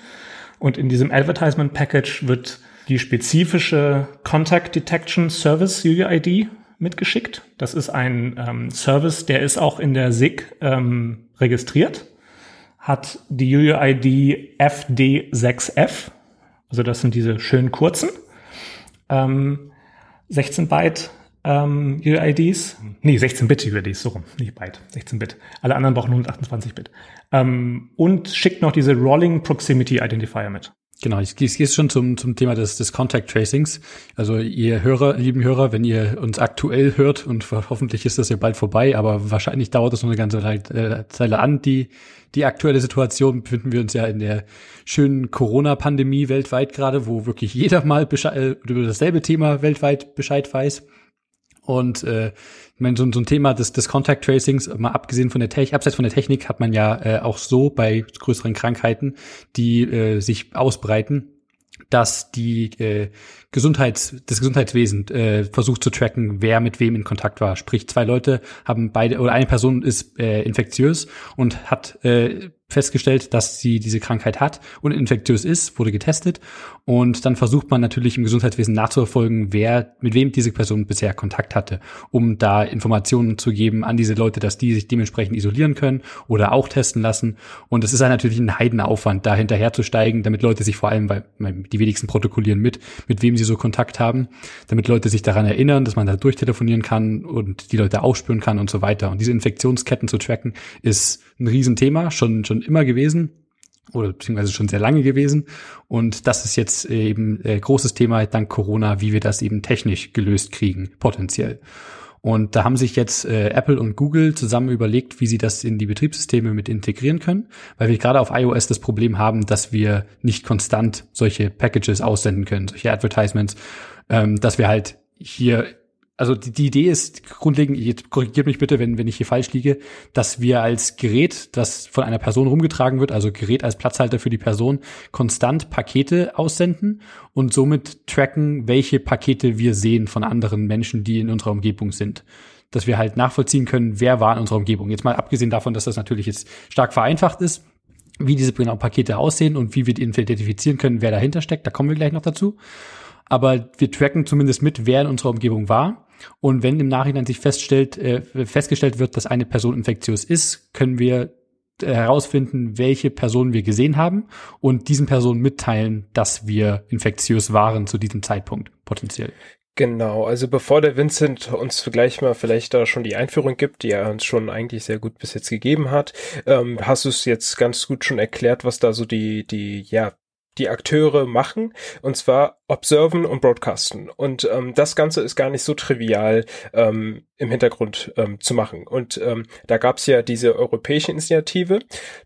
Und in diesem Advertisement Package wird die spezifische Contact Detection Service UUID mitgeschickt. Das ist ein ähm, Service, der ist auch in der SIG ähm, registriert, hat die UUID FD6F, also das sind diese schönen kurzen, ähm, 16 Byte ähm, UIDs, nee, 16-Bit UIDs, so rum, nicht Byte, 16-Bit. Alle anderen brauchen 128-Bit. Ähm, und schickt noch diese Rolling Proximity Identifier mit. Genau, ich, ich gehe schon zum, zum Thema des, des Contact Tracings. Also ihr Hörer, lieben Hörer, wenn ihr uns aktuell hört und hoffentlich ist das ja bald vorbei, aber wahrscheinlich dauert das noch eine ganze äh, Zeile an. Die, die aktuelle Situation befinden wir uns ja in der schönen Corona-Pandemie weltweit gerade, wo wirklich jeder mal Bescheid, äh, über dasselbe Thema weltweit Bescheid weiß. Und äh, ich meine, so, so ein Thema des, des Contact Tracings, mal abgesehen von der Technik, abseits von der Technik, hat man ja äh, auch so bei größeren Krankheiten, die äh, sich ausbreiten, dass die äh, Gesundheits, das Gesundheitswesen äh, versucht zu tracken, wer mit wem in Kontakt war. Sprich, zwei Leute haben beide oder eine Person ist äh, infektiös und hat äh, festgestellt, dass sie diese Krankheit hat und infektiös ist, wurde getestet und dann versucht man natürlich im Gesundheitswesen nachzuverfolgen, wer mit wem diese Person bisher Kontakt hatte, um da Informationen zu geben an diese Leute, dass die sich dementsprechend isolieren können oder auch testen lassen. Und es ist halt natürlich ein Heidenaufwand, da hinterherzusteigen, damit Leute sich vor allem, weil die wenigsten protokollieren mit, mit wem sie so Kontakt haben, damit Leute sich daran erinnern, dass man da durchtelefonieren kann und die Leute aufspüren kann und so weiter. Und diese Infektionsketten zu tracken ist ein Riesenthema, schon, schon immer gewesen. oder beziehungsweise schon sehr lange gewesen. Und das ist jetzt eben äh, großes Thema dank Corona, wie wir das eben technisch gelöst kriegen, potenziell. Und da haben sich jetzt äh, Apple und Google zusammen überlegt, wie sie das in die Betriebssysteme mit integrieren können, weil wir gerade auf iOS das Problem haben, dass wir nicht konstant solche Packages aussenden können, solche Advertisements, ähm, dass wir halt hier also die, die Idee ist grundlegend, jetzt korrigiert mich bitte, wenn, wenn ich hier falsch liege, dass wir als Gerät, das von einer Person rumgetragen wird, also Gerät als Platzhalter für die Person, konstant Pakete aussenden und somit tracken, welche Pakete wir sehen von anderen Menschen, die in unserer Umgebung sind. Dass wir halt nachvollziehen können, wer war in unserer Umgebung. Jetzt mal abgesehen davon, dass das natürlich jetzt stark vereinfacht ist, wie diese genau Pakete aussehen und wie wir identifizieren können, wer dahinter steckt, da kommen wir gleich noch dazu. Aber wir tracken zumindest mit, wer in unserer Umgebung war und wenn im Nachhinein sich feststellt, äh, festgestellt wird, dass eine Person infektiös ist, können wir äh, herausfinden, welche Personen wir gesehen haben und diesen Personen mitteilen, dass wir infektiös waren zu diesem Zeitpunkt potenziell. Genau, also bevor der Vincent uns gleich mal vielleicht da schon die Einführung gibt, die er uns schon eigentlich sehr gut bis jetzt gegeben hat, ähm, hast du es jetzt ganz gut schon erklärt, was da so die, die, ja, die Akteure machen, und zwar observen und broadcasten. Und ähm, das Ganze ist gar nicht so trivial ähm, im Hintergrund ähm, zu machen. Und ähm, da gab's ja diese europäische Initiative,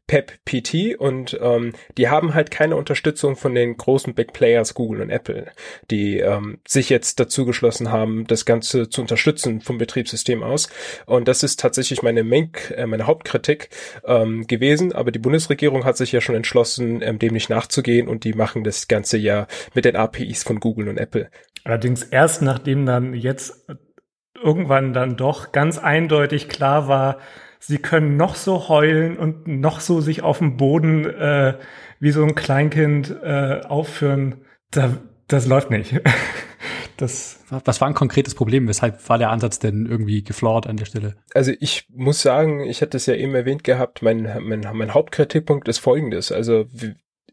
PEP-PT, und ähm, die haben halt keine Unterstützung von den großen Big Players Google und Apple, die ähm, sich jetzt dazu geschlossen haben, das Ganze zu unterstützen vom Betriebssystem aus. Und das ist tatsächlich meine, Main, äh, meine Hauptkritik ähm, gewesen. Aber die Bundesregierung hat sich ja schon entschlossen, ähm, dem nicht nachzugehen und die machen das Ganze ja mit den APIs von Google und Apple. Allerdings erst nachdem dann jetzt irgendwann dann doch ganz eindeutig klar war, sie können noch so heulen und noch so sich auf dem Boden äh, wie so ein Kleinkind äh, aufführen. Da, das läuft nicht. Das Was war ein konkretes Problem? Weshalb war der Ansatz denn irgendwie geflawt an der Stelle? Also ich muss sagen, ich hatte es ja eben erwähnt gehabt, mein, mein, mein Hauptkritikpunkt ist folgendes. Also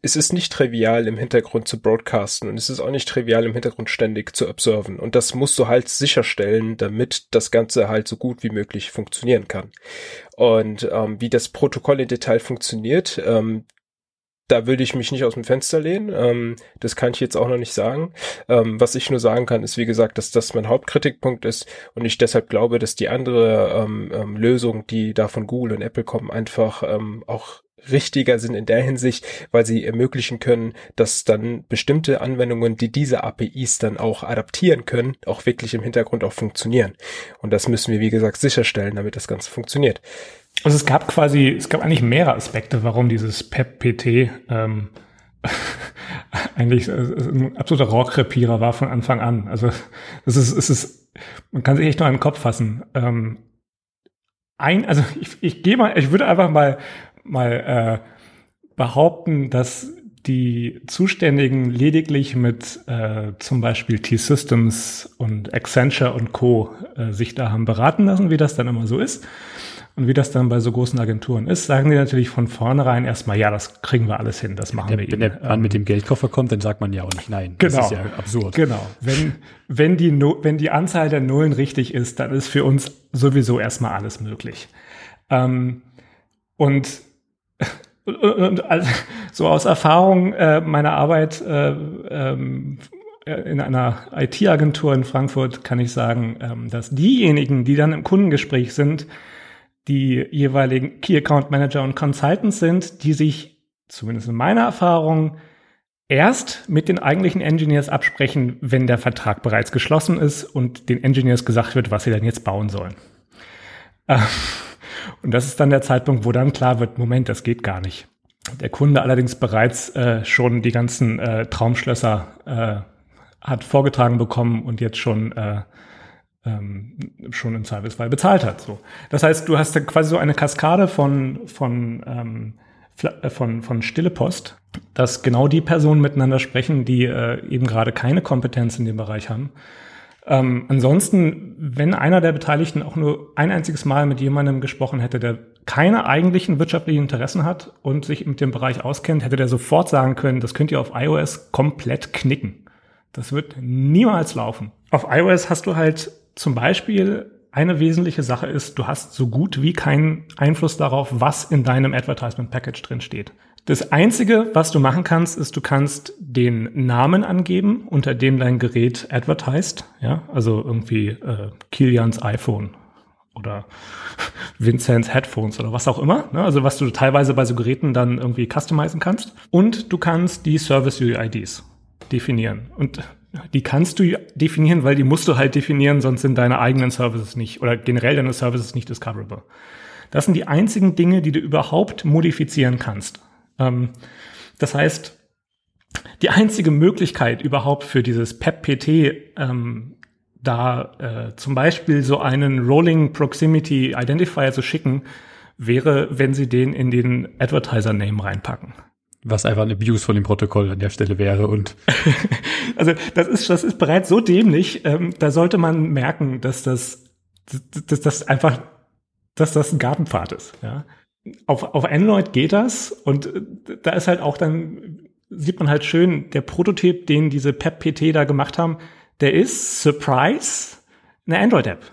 es ist nicht trivial im Hintergrund zu broadcasten und es ist auch nicht trivial im Hintergrund ständig zu observen. Und das musst du halt sicherstellen, damit das Ganze halt so gut wie möglich funktionieren kann. Und ähm, wie das Protokoll im Detail funktioniert, ähm, da würde ich mich nicht aus dem Fenster lehnen. Ähm, das kann ich jetzt auch noch nicht sagen. Ähm, was ich nur sagen kann, ist wie gesagt, dass das mein Hauptkritikpunkt ist und ich deshalb glaube, dass die andere ähm, ähm, Lösung, die da von Google und Apple kommen, einfach ähm, auch richtiger sind in der Hinsicht, weil sie ermöglichen können, dass dann bestimmte Anwendungen, die diese APIs dann auch adaptieren können, auch wirklich im Hintergrund auch funktionieren. Und das müssen wir, wie gesagt, sicherstellen, damit das Ganze funktioniert. Also es gab quasi, es gab eigentlich mehrere Aspekte, warum dieses PEP-PT ähm, eigentlich äh, ein absoluter Rohrkrepierer war von Anfang an. Also es ist, es ist, man kann sich echt nur den Kopf fassen. Ähm, ein, also ich, ich gehe mal, ich würde einfach mal mal äh, behaupten, dass die Zuständigen lediglich mit äh, zum Beispiel T-Systems und Accenture und Co. Äh, sich da haben beraten lassen, wie das dann immer so ist. Und wie das dann bei so großen Agenturen ist, sagen die natürlich von vornherein erstmal, ja, das kriegen wir alles hin, das machen der, wir Wenn der Mann mit dem Geldkoffer kommt, dann sagt man ja auch nicht nein. Genau. Das ist ja absurd. Genau. Wenn, wenn, die, no wenn die Anzahl der Nullen richtig ist, dann ist für uns sowieso erstmal alles möglich. Ähm, und, und also, so aus Erfahrung äh, meiner Arbeit äh, ähm, in einer IT-Agentur in Frankfurt kann ich sagen, ähm, dass diejenigen, die dann im Kundengespräch sind, die jeweiligen Key Account Manager und Consultants sind, die sich, zumindest in meiner Erfahrung, erst mit den eigentlichen Engineers absprechen, wenn der Vertrag bereits geschlossen ist und den Engineers gesagt wird, was sie denn jetzt bauen sollen. Ähm, und das ist dann der Zeitpunkt, wo dann klar wird, Moment, das geht gar nicht. Der Kunde allerdings bereits äh, schon die ganzen äh, Traumschlösser äh, hat vorgetragen bekommen und jetzt schon äh, ähm, schon im Zweifelsfall bezahlt hat. So, das heißt, du hast da quasi so eine Kaskade von von ähm, äh, von von Stille Post, dass genau die Personen miteinander sprechen, die äh, eben gerade keine Kompetenz in dem Bereich haben ähm, ansonsten, wenn einer der Beteiligten auch nur ein einziges Mal mit jemandem gesprochen hätte, der keine eigentlichen wirtschaftlichen Interessen hat und sich mit dem Bereich auskennt, hätte der sofort sagen können, das könnt ihr auf iOS komplett knicken. Das wird niemals laufen. Auf iOS hast du halt zum Beispiel eine wesentliche Sache ist, du hast so gut wie keinen Einfluss darauf, was in deinem Advertisement Package drin steht. Das Einzige, was du machen kannst, ist, du kannst den Namen angeben, unter dem dein Gerät advertised. Ja, also irgendwie äh, Kilians iPhone oder Vincents Headphones oder was auch immer. Ne? Also was du teilweise bei so Geräten dann irgendwie customizen kannst. Und du kannst die Service UIDs definieren. Und die kannst du definieren, weil die musst du halt definieren, sonst sind deine eigenen Services nicht oder generell deine Services nicht discoverable. Das sind die einzigen Dinge, die du überhaupt modifizieren kannst. Ähm, das heißt, die einzige Möglichkeit überhaupt für dieses PEP-PT ähm, da äh, zum Beispiel so einen Rolling Proximity Identifier zu schicken, wäre, wenn sie den in den Advertiser-Name reinpacken. Was einfach ein Abuse von dem Protokoll an der Stelle wäre und. also das ist, das ist bereits so dämlich, ähm, da sollte man merken, dass das, dass das einfach, dass das ein Gartenpfad ist, ja auf, auf Android geht das und äh, da ist halt auch dann, sieht man halt schön, der Prototyp, den diese PEP-PT da gemacht haben, der ist, Surprise, eine Android-App.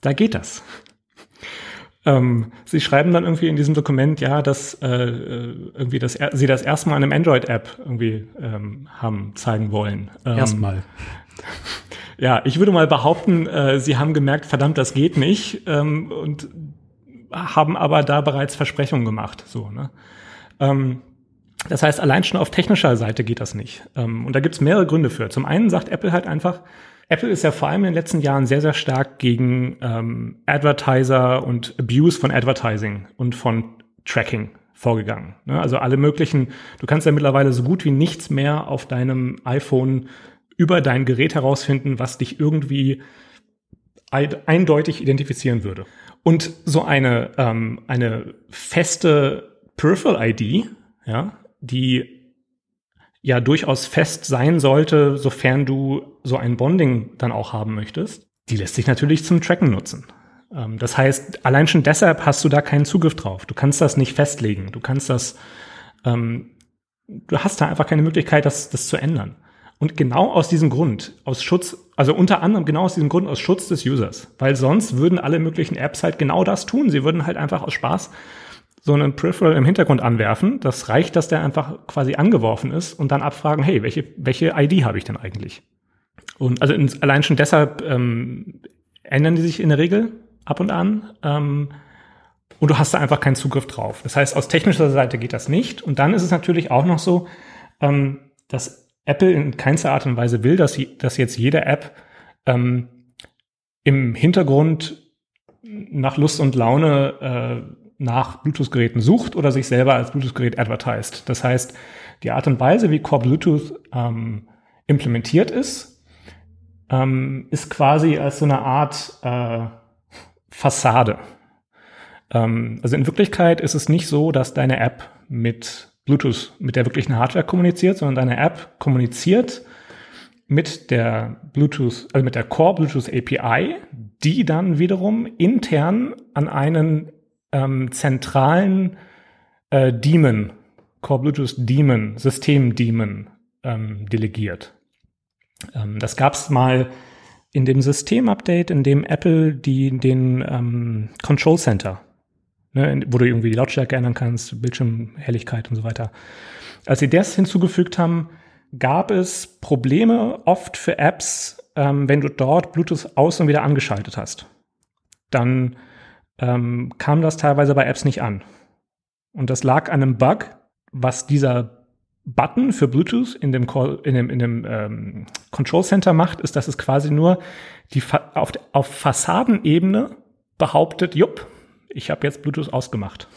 Da geht das. Ähm, sie schreiben dann irgendwie in diesem Dokument, ja, dass äh, äh irgendwie das, sie das erstmal in einem Android-App irgendwie ähm, haben zeigen wollen. Ähm, erstmal. Ja, ich würde mal behaupten, äh, sie haben gemerkt, verdammt, das geht nicht. Ähm, und haben aber da bereits Versprechungen gemacht. So, ne? Ähm, das heißt, allein schon auf technischer Seite geht das nicht. Ähm, und da gibt's mehrere Gründe für. Zum einen sagt Apple halt einfach, Apple ist ja vor allem in den letzten Jahren sehr, sehr stark gegen ähm, Advertiser und Abuse von Advertising und von Tracking vorgegangen. Ne? Also alle möglichen, du kannst ja mittlerweile so gut wie nichts mehr auf deinem iPhone über dein Gerät herausfinden, was dich irgendwie eindeutig identifizieren würde. Und so eine, ähm, eine feste Peripheral ID, ja, die ja durchaus fest sein sollte, sofern du so ein Bonding dann auch haben möchtest, die lässt sich natürlich zum Tracken nutzen. Ähm, das heißt, allein schon deshalb hast du da keinen Zugriff drauf. Du kannst das nicht festlegen. Du kannst das, ähm, du hast da einfach keine Möglichkeit, das, das zu ändern. Und genau aus diesem Grund, aus Schutz, also unter anderem genau aus diesem Grund, aus Schutz des Users. Weil sonst würden alle möglichen Apps halt genau das tun. Sie würden halt einfach aus Spaß so einen Peripheral im Hintergrund anwerfen. Das reicht, dass der einfach quasi angeworfen ist und dann abfragen, hey, welche, welche ID habe ich denn eigentlich? Und also in, allein schon deshalb ähm, ändern die sich in der Regel ab und an. Ähm, und du hast da einfach keinen Zugriff drauf. Das heißt, aus technischer Seite geht das nicht. Und dann ist es natürlich auch noch so, ähm, dass Apple in keinster Art und Weise will, dass, dass jetzt jede App ähm, im Hintergrund nach Lust und Laune äh, nach Bluetooth-Geräten sucht oder sich selber als Bluetooth-Gerät advertised. Das heißt, die Art und Weise, wie Core Bluetooth ähm, implementiert ist, ähm, ist quasi als so eine Art äh, Fassade. Ähm, also in Wirklichkeit ist es nicht so, dass deine App mit Bluetooth mit der wirklichen Hardware kommuniziert, sondern deine App kommuniziert mit der Bluetooth, also mit der Core Bluetooth API, die dann wiederum intern an einen ähm, zentralen äh, Daemon, Core Bluetooth Daemon, System Daemon ähm, delegiert. Ähm, das gab es mal in dem Systemupdate, in dem Apple die, den ähm, Control Center ne, wo du irgendwie die Lautstärke ändern kannst, Bildschirmhelligkeit und so weiter. Als sie das hinzugefügt haben, gab es Probleme oft für Apps, ähm, wenn du dort Bluetooth aus und wieder angeschaltet hast. Dann ähm, kam das teilweise bei Apps nicht an. Und das lag an einem Bug, was dieser Button für Bluetooth in dem, Call, in dem, in dem ähm, Control Center macht, ist, dass es quasi nur die auf, auf Fassadenebene behauptet, jupp, ich habe jetzt Bluetooth ausgemacht.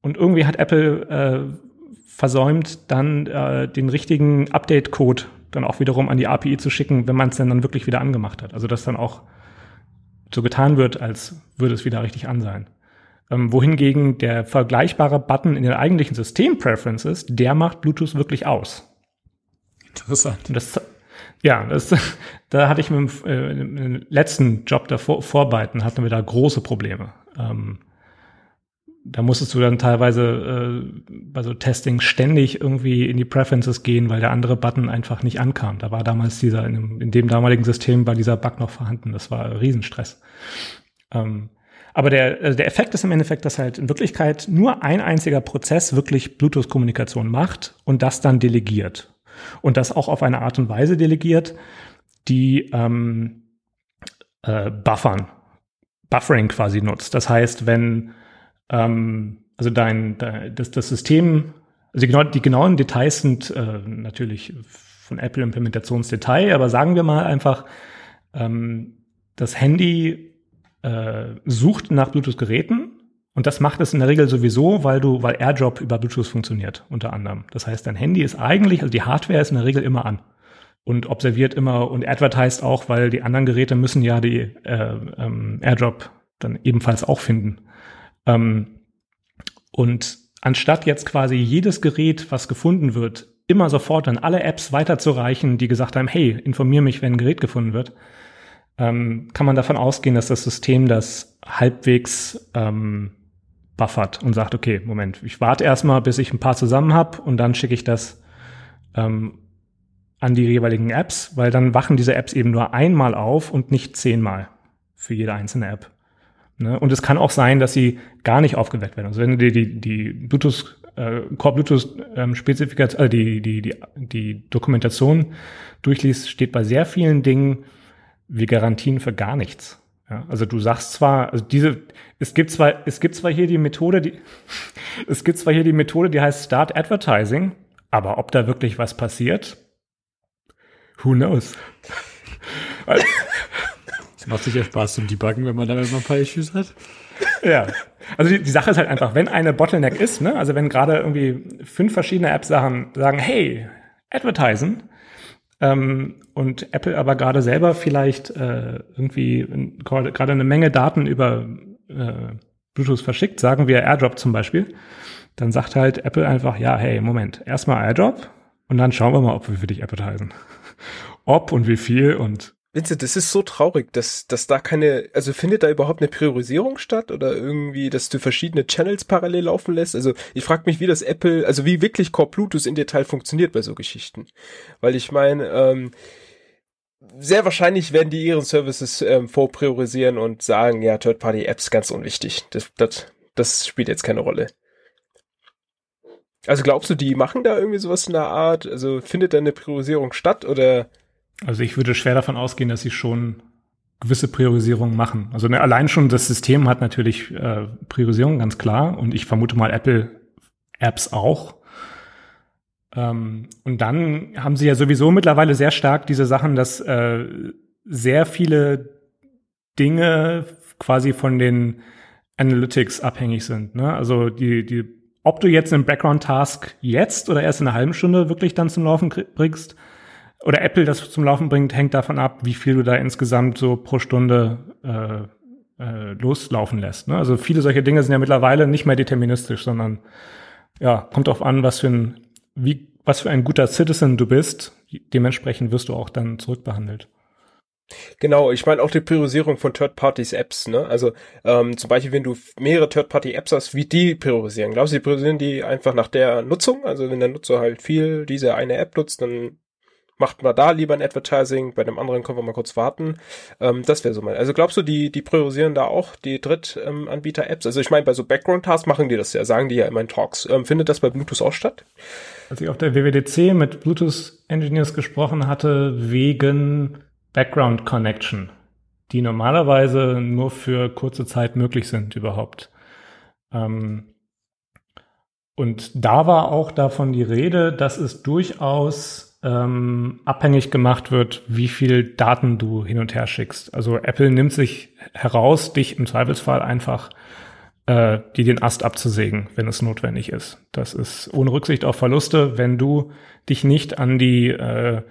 Und irgendwie hat Apple äh, versäumt, dann äh, den richtigen Update-Code dann auch wiederum an die API zu schicken, wenn man es dann, dann wirklich wieder angemacht hat. Also dass dann auch so getan wird, als würde es wieder richtig an sein. Ähm, wohingegen der vergleichbare Button in den eigentlichen System-Preferences, der macht Bluetooth wirklich aus. Interessant. Das, ja, das, da hatte ich mit dem, äh, dem letzten Job davor, Vorbeiten, hatten wir da große Probleme. Ähm, da musstest du dann teilweise äh, bei so Testing ständig irgendwie in die Preferences gehen, weil der andere Button einfach nicht ankam. Da war damals dieser, in dem, in dem damaligen System war dieser Bug noch vorhanden. Das war Riesenstress. Ähm, Aber der, also der Effekt ist im Endeffekt, dass halt in Wirklichkeit nur ein einziger Prozess wirklich Bluetooth-Kommunikation macht und das dann delegiert. Und das auch auf eine Art und Weise delegiert, die ähm, äh, Buffern, Buffering quasi nutzt. Das heißt, wenn ähm, also dein, dein das, das System, also die, genau, die genauen Details sind äh, natürlich von Apple Implementationsdetail, aber sagen wir mal einfach, ähm, das Handy äh, sucht nach Bluetooth-Geräten und das macht es in der Regel sowieso, weil du, weil AirDrop über Bluetooth funktioniert, unter anderem. Das heißt, dein Handy ist eigentlich, also die Hardware ist in der Regel immer an und observiert immer und advertised auch, weil die anderen Geräte müssen ja die äh, ähm, AirDrop dann ebenfalls auch finden. Ähm, und anstatt jetzt quasi jedes Gerät, was gefunden wird, immer sofort an alle Apps weiterzureichen, die gesagt haben, hey, informier mich, wenn ein Gerät gefunden wird, ähm, kann man davon ausgehen, dass das System das halbwegs ähm, buffert und sagt, okay, Moment, ich warte erstmal, bis ich ein paar zusammen habe und dann schicke ich das ähm, an die jeweiligen Apps, weil dann wachen diese Apps eben nur einmal auf und nicht zehnmal für jede einzelne App. Ne? Und es kann auch sein, dass sie gar nicht aufgeweckt werden. Also wenn du dir die, die Bluetooth, äh, Core Bluetooth ähm, Spezifikation, äh, die, die, die, die Dokumentation durchliest, steht bei sehr vielen Dingen wie Garantien für gar nichts. Ja, also du sagst zwar, also diese, es gibt zwar, es gibt zwar hier die Methode, die, es gibt zwar hier die Methode, die heißt Start Advertising, aber ob da wirklich was passiert, who knows? Macht sicher Spaß zum Debuggen, wenn man da immer ein paar Issues hat. Ja. Also die, die, Sache ist halt einfach, wenn eine Bottleneck ist, ne, also wenn gerade irgendwie fünf verschiedene Apps sagen, sagen, hey, advertisen, ähm, und Apple aber gerade selber vielleicht äh, irgendwie gerade eine Menge Daten über äh, Bluetooth verschickt, sagen wir AirDrop zum Beispiel, dann sagt halt Apple einfach, ja, hey, Moment, erstmal AirDrop und dann schauen wir mal, ob wir für dich advertisen. ob und wie viel und Vincent, das ist so traurig, dass, dass da keine, also findet da überhaupt eine Priorisierung statt oder irgendwie, dass du verschiedene Channels parallel laufen lässt? Also ich frage mich, wie das Apple, also wie wirklich Core Bluetooth in Detail funktioniert bei so Geschichten. Weil ich meine, ähm, sehr wahrscheinlich werden die ihren Services ähm, vorpriorisieren und sagen, ja, Third-Party-Apps ganz unwichtig. Das, das, das spielt jetzt keine Rolle. Also glaubst du, die machen da irgendwie sowas in der Art? Also findet da eine Priorisierung statt oder also ich würde schwer davon ausgehen, dass sie schon gewisse Priorisierungen machen. Also ne, allein schon das System hat natürlich äh, Priorisierung, ganz klar. Und ich vermute mal Apple Apps auch. Ähm, und dann haben sie ja sowieso mittlerweile sehr stark diese Sachen, dass äh, sehr viele Dinge quasi von den Analytics abhängig sind. Ne? Also die, die, ob du jetzt einen Background-Task jetzt oder erst in einer halben Stunde wirklich dann zum Laufen bringst, oder Apple das zum Laufen bringt, hängt davon ab, wie viel du da insgesamt so pro Stunde äh, äh, loslaufen lässt. Ne? Also viele solche Dinge sind ja mittlerweile nicht mehr deterministisch, sondern ja, kommt darauf an, was für ein, wie, was für ein guter Citizen du bist. Dementsprechend wirst du auch dann zurückbehandelt. Genau, ich meine auch die Priorisierung von Third-Parties-Apps, ne? Also ähm, zum Beispiel, wenn du mehrere Third-Party-Apps hast, wie die priorisieren? Glaubst du, die priorisieren die einfach nach der Nutzung? Also wenn der Nutzer halt viel diese eine App nutzt, dann macht man da lieber ein Advertising, bei dem anderen können wir mal kurz warten. Ähm, das wäre so mal. Also glaubst du, die, die priorisieren da auch die Drittanbieter-Apps? Also ich meine, bei so Background-Tasks machen die das ja, sagen die ja immer in Talks. Ähm, findet das bei Bluetooth auch statt? Als ich auf der WWDC mit Bluetooth-Engineers gesprochen hatte, wegen Background Connection, die normalerweise nur für kurze Zeit möglich sind überhaupt. Ähm, und da war auch davon die Rede, dass es durchaus ähm, abhängig gemacht wird, wie viel Daten du hin und her schickst. Also Apple nimmt sich heraus, dich im Zweifelsfall einfach äh, die den Ast abzusägen, wenn es notwendig ist. Das ist ohne Rücksicht auf Verluste, wenn du dich nicht an die äh,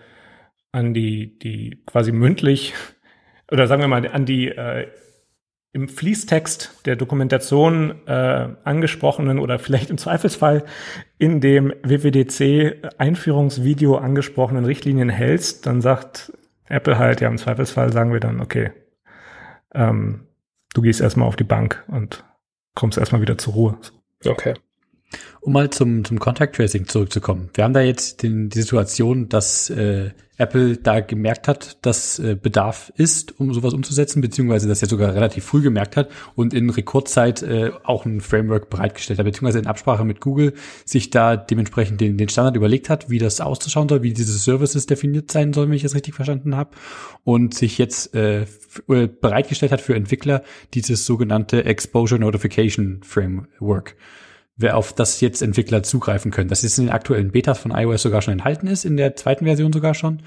an die die quasi mündlich oder sagen wir mal an die äh, im Fließtext der Dokumentation äh, angesprochenen oder vielleicht im Zweifelsfall in dem WWDC-Einführungsvideo angesprochenen Richtlinien hältst, dann sagt Apple halt, ja, im Zweifelsfall sagen wir dann, okay, ähm, du gehst erstmal auf die Bank und kommst erstmal wieder zur Ruhe. Okay. Um mal zum, zum Contact Tracing zurückzukommen. Wir haben da jetzt den, die Situation, dass äh, Apple da gemerkt hat, dass äh, Bedarf ist, um sowas umzusetzen, beziehungsweise das ja sogar relativ früh gemerkt hat und in Rekordzeit äh, auch ein Framework bereitgestellt hat, beziehungsweise in Absprache mit Google sich da dementsprechend den, den Standard überlegt hat, wie das auszuschauen soll, wie diese Services definiert sein sollen, wenn ich das richtig verstanden habe, und sich jetzt äh, äh bereitgestellt hat für Entwickler dieses sogenannte Exposure Notification Framework wer auf das jetzt Entwickler zugreifen können. Das ist in den aktuellen Betas von iOS sogar schon enthalten ist, in der zweiten Version sogar schon.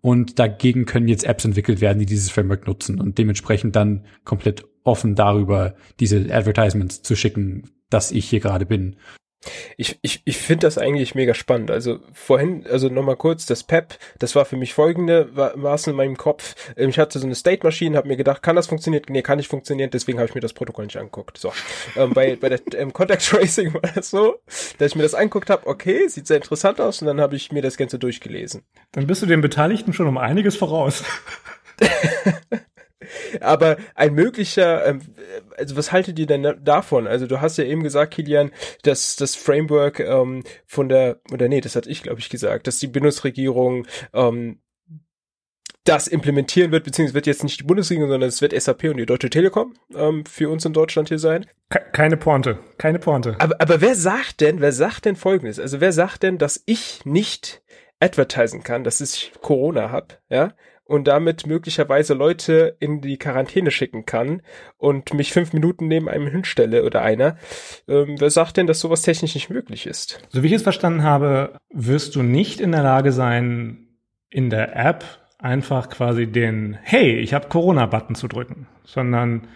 Und dagegen können jetzt Apps entwickelt werden, die dieses Framework nutzen und dementsprechend dann komplett offen darüber diese Advertisements zu schicken, dass ich hier gerade bin. Ich, ich, ich finde das eigentlich mega spannend. Also vorhin, also nochmal kurz, das PEP, das war für mich folgende, es in meinem Kopf. Ähm, ich hatte so eine State Machine, habe mir gedacht, kann das funktionieren? Nee, kann nicht funktionieren, deswegen habe ich mir das Protokoll nicht angeguckt. So. ähm, bei, bei der ähm, Contact Tracing war das so, dass ich mir das angeguckt habe, okay, sieht sehr interessant aus, und dann habe ich mir das Ganze durchgelesen. Dann bist du den Beteiligten schon um einiges voraus. Aber ein möglicher, ähm, also was haltet ihr denn davon? Also du hast ja eben gesagt, Kilian, dass das Framework ähm, von der, oder nee, das hatte ich, glaube ich, gesagt, dass die Bundesregierung ähm, das implementieren wird, beziehungsweise wird jetzt nicht die Bundesregierung, sondern es wird SAP und die Deutsche Telekom ähm, für uns in Deutschland hier sein. Keine Pointe, keine Pointe. Aber, aber wer sagt denn, wer sagt denn Folgendes? Also wer sagt denn, dass ich nicht advertisen kann, dass ich Corona hab, ja? Und damit möglicherweise Leute in die Quarantäne schicken kann und mich fünf Minuten neben einem hinstelle oder einer. Ähm, wer sagt denn, dass sowas technisch nicht möglich ist? So wie ich es verstanden habe, wirst du nicht in der Lage sein, in der App einfach quasi den Hey, ich habe Corona-Button zu drücken, sondern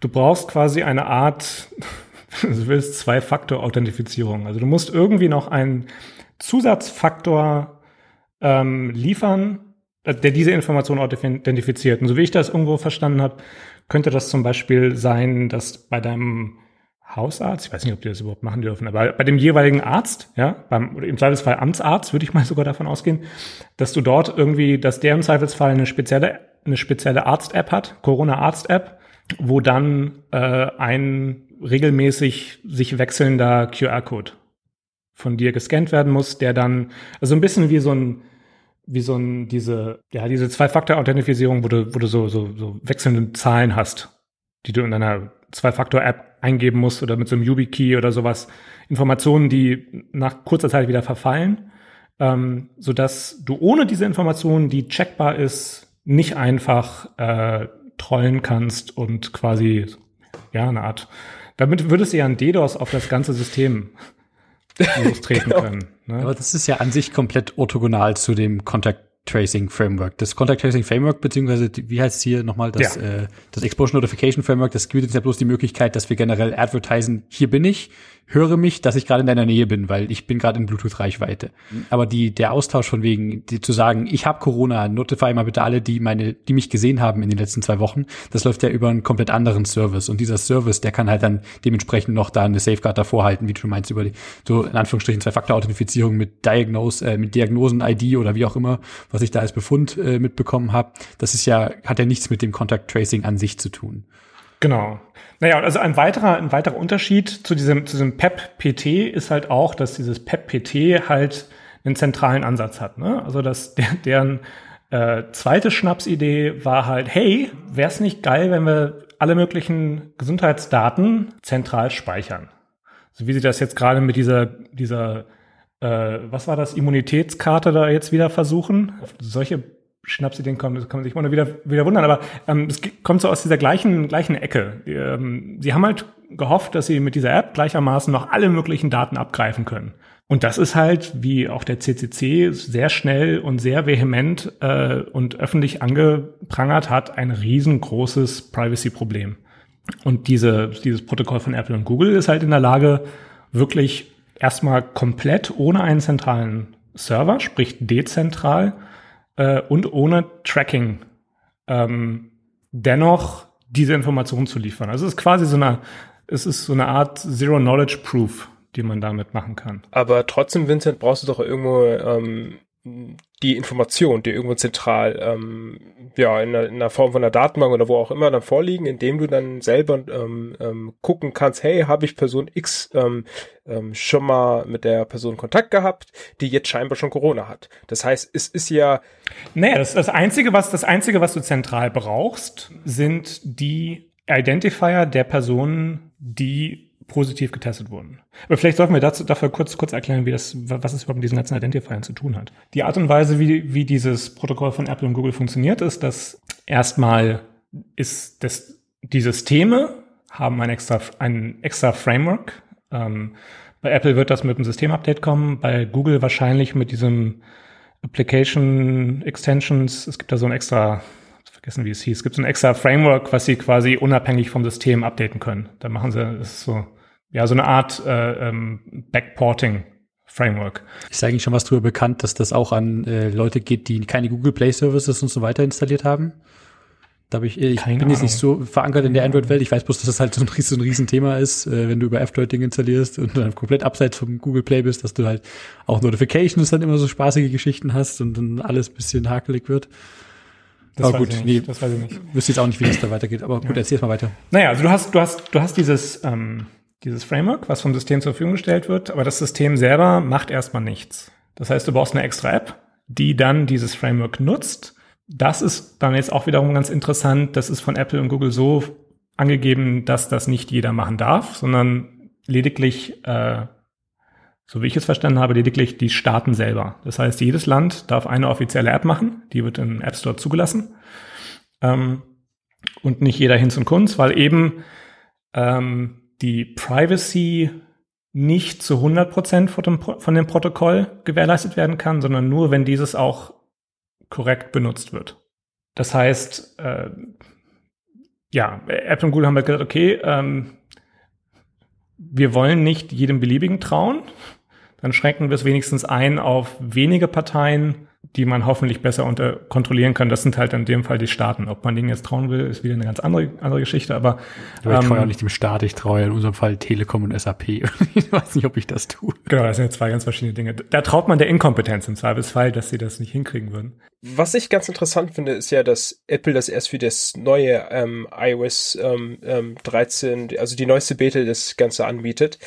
du brauchst quasi eine Art, du willst Zwei-Faktor-Authentifizierung. Also du musst irgendwie noch einen Zusatzfaktor ähm, liefern, der diese Information identifiziert. Und so wie ich das irgendwo verstanden habe, könnte das zum Beispiel sein, dass bei deinem Hausarzt, ich weiß nicht, ob die das überhaupt machen dürfen, aber bei dem jeweiligen Arzt, ja, beim, im Zweifelsfall Amtsarzt, würde ich mal sogar davon ausgehen, dass du dort irgendwie, dass der im Zweifelsfall eine spezielle, eine spezielle Arzt-App hat, Corona-Arzt-App, wo dann äh, ein regelmäßig sich wechselnder QR-Code von dir gescannt werden muss, der dann, also ein bisschen wie so ein wie so ein, diese, ja, diese Zwei-Faktor-Authentifizierung, wo du, wo du so, so, so wechselnde Zahlen hast, die du in deiner Zwei-Faktor-App eingeben musst oder mit so einem YubiKey oder sowas. Informationen, die nach kurzer Zeit wieder verfallen, ähm, so dass du ohne diese Informationen, die checkbar ist, nicht einfach äh, trollen kannst und quasi, ja, eine Art, damit würdest du ja ein DDoS auf das ganze System lostreten genau. können. Ne? Aber das ist ja an sich komplett orthogonal zu dem Contact Tracing Framework. Das Contact Tracing Framework, beziehungsweise, wie heißt es hier nochmal, das, ja. äh, das Exposure Notification Framework, das gibt uns ja bloß die Möglichkeit, dass wir generell advertisen, hier bin ich, höre mich, dass ich gerade in deiner Nähe bin, weil ich bin gerade in Bluetooth-Reichweite. Aber die, der Austausch von wegen, die, zu sagen, ich habe Corona, notify mal bitte alle, die meine, die mich gesehen haben in den letzten zwei Wochen, das läuft ja über einen komplett anderen Service. Und dieser Service, der kann halt dann dementsprechend noch da eine Safeguard davor halten, wie du meinst, über die, so in Anführungsstrichen Zwei-Faktor-Authentifizierung mit Diagnose, äh, mit Diagnosen-ID oder wie auch immer, was ich da als Befund äh, mitbekommen habe. Das ist ja, hat ja nichts mit dem Contact Tracing an sich zu tun. Genau. Naja, also ein weiterer, ein weiterer Unterschied zu diesem, zu diesem PEP-PT ist halt auch, dass dieses PEP-PT halt einen zentralen Ansatz hat. Ne? Also dass der, deren äh, zweite Schnapsidee war halt, hey, wäre es nicht geil, wenn wir alle möglichen Gesundheitsdaten zentral speichern? So wie sie das jetzt gerade mit dieser, dieser äh, was war das, Immunitätskarte da jetzt wieder versuchen. Solche Schnapsideen kommen, das kann man sich immer wieder, wieder wundern, aber ähm, es kommt so aus dieser gleichen, gleichen Ecke. Ähm, sie haben halt gehofft, dass sie mit dieser App gleichermaßen noch alle möglichen Daten abgreifen können. Und das ist halt, wie auch der CCC sehr schnell und sehr vehement äh, und öffentlich angeprangert hat, ein riesengroßes Privacy-Problem. Und diese, dieses Protokoll von Apple und Google ist halt in der Lage, wirklich erstmal komplett ohne einen zentralen Server, sprich dezentral, äh, und ohne Tracking ähm, dennoch diese Informationen zu liefern. Also es ist quasi so eine, es ist so eine Art Zero Knowledge Proof, die man damit machen kann. Aber trotzdem, Vincent, brauchst du doch irgendwo ähm, die Information, die irgendwo zentral, ähm, ja, in einer, in einer Form von einer Datenbank oder wo auch immer dann vorliegen, indem du dann selber ähm, ähm, gucken kannst, hey, habe ich Person X ähm, ähm, schon mal mit der Person Kontakt gehabt, die jetzt scheinbar schon Corona hat. Das heißt, es ist ja. Naja, das, das Einzige, was, das Einzige, was du zentral brauchst, sind die Identifier der Personen, die positiv getestet wurden. Aber vielleicht sollten wir dazu, dafür kurz, kurz erklären, wie das, was es überhaupt mit diesen ganzen Identifiern zu tun hat. Die Art und Weise, wie, wie dieses Protokoll von Apple und Google funktioniert, ist, dass erstmal ist das, die Systeme haben ein extra, ein extra Framework. Ähm, bei Apple wird das mit einem Systemupdate kommen, bei Google wahrscheinlich mit diesem Application Extensions. Es gibt da so ein extra vergessen, wie es hieß. Es gibt so ein extra Framework, was sie quasi unabhängig vom System updaten können. Da machen sie, das ist so, ja, so eine Art äh, ähm, Backporting Framework. Ist eigentlich schon was darüber bekannt, dass das auch an äh, Leute geht, die keine Google Play Services und so weiter installiert haben? Da habe ich, ich Keine bin jetzt nicht so verankert in der Android-Welt. Ich weiß bloß, dass das halt so ein, so ein Riesenthema ist, äh, wenn du über F-Droid-Ding installierst und dann komplett abseits vom Google Play bist, dass du halt auch Notifications dann immer so spaßige Geschichten hast und dann alles bisschen hakelig wird. Das aber gut, nee, das weiß ich nicht. Wüsste jetzt auch nicht, wie das da weitergeht, aber gut, ja. erzähl mal weiter. Naja, also du hast, du hast, du hast dieses, ähm, dieses Framework, was vom System zur Verfügung gestellt wird, aber das System selber macht erstmal nichts. Das heißt, du brauchst eine extra App, die dann dieses Framework nutzt. Das ist dann jetzt auch wiederum ganz interessant. Das ist von Apple und Google so angegeben, dass das nicht jeder machen darf, sondern lediglich äh, so wie ich es verstanden habe, lediglich die Staaten selber. Das heißt, jedes Land darf eine offizielle App machen, die wird im App Store zugelassen. Ähm, und nicht jeder Hinz und Kunz, weil eben ähm, die Privacy nicht zu 100 Prozent von dem, Protokoll gewährleistet werden kann, sondern nur, wenn dieses auch korrekt benutzt wird. Das heißt, äh, ja, Apple und Google haben halt gesagt, okay, ähm, wir wollen nicht jedem beliebigen trauen. Dann schränken wir es wenigstens ein auf wenige Parteien, die man hoffentlich besser unter kontrollieren kann. Das sind halt in dem Fall die Staaten. Ob man denen jetzt trauen will, ist wieder eine ganz andere, andere Geschichte. Aber, aber ich ähm, traue ja nicht dem Staat, ich traue in unserem Fall Telekom und SAP. ich weiß nicht, ob ich das tue. Genau, das sind ja zwei ganz verschiedene Dinge. Da traut man der Inkompetenz im Zweifelsfall, dass sie das nicht hinkriegen würden. Was ich ganz interessant finde, ist ja, dass Apple das erst für das neue ähm, iOS ähm, ähm, 13, also die neueste Beta das Ganze anbietet.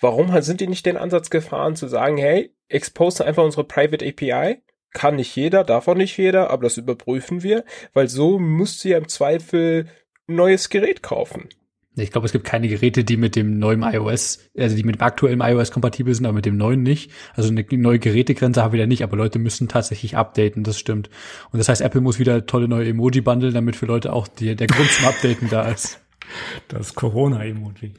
Warum sind die nicht den Ansatz gefahren zu sagen, hey, expose einfach unsere Private API kann nicht jeder, darf auch nicht jeder, aber das überprüfen wir, weil so musst du ja im Zweifel ein neues Gerät kaufen. Ich glaube, es gibt keine Geräte, die mit dem neuen iOS, also die mit dem aktuellen iOS kompatibel sind, aber mit dem neuen nicht. Also eine neue Gerätegrenze haben wir da nicht, aber Leute müssen tatsächlich updaten, das stimmt. Und das heißt, Apple muss wieder tolle neue Emoji-Bundle, damit für Leute auch die, der Grund zum Updaten da ist. Das Corona-Emoji.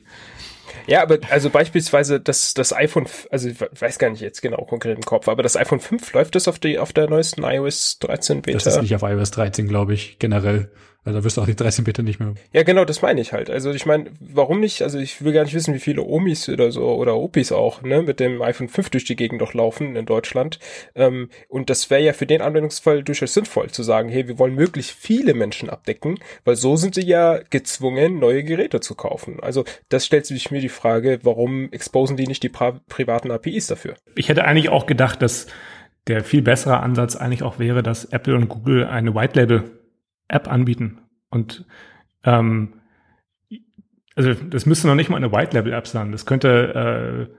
Ja, aber also beispielsweise das, das iPhone, also ich weiß gar nicht jetzt genau konkret im Kopf, aber das iPhone 5 läuft das auf, die, auf der neuesten iOS 13 Beta? Das ist nicht auf iOS 13, glaube ich, generell. Also da wirst du auch die 13 Beta nicht mehr. Ja, genau, das meine ich halt. Also ich meine, warum nicht? Also ich will gar nicht wissen, wie viele Omis oder so oder Opis auch, ne, mit dem iPhone 5 durch die Gegend doch laufen in Deutschland. Ähm, und das wäre ja für den Anwendungsfall durchaus sinnvoll zu sagen, hey, wir wollen möglichst viele Menschen abdecken, weil so sind sie ja gezwungen, neue Geräte zu kaufen. Also das stellt sich mir die Frage, warum exposen die nicht die privaten APIs dafür? Ich hätte eigentlich auch gedacht, dass der viel bessere Ansatz eigentlich auch wäre, dass Apple und Google eine White Label App anbieten. Und ähm, also das müsste noch nicht mal eine White-Label-App sein. Das könnte, äh,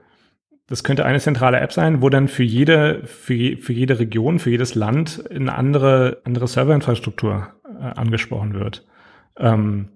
das könnte eine zentrale App sein, wo dann für jede, für, für jede Region, für jedes Land eine andere, andere Serverinfrastruktur äh, angesprochen wird. Ähm,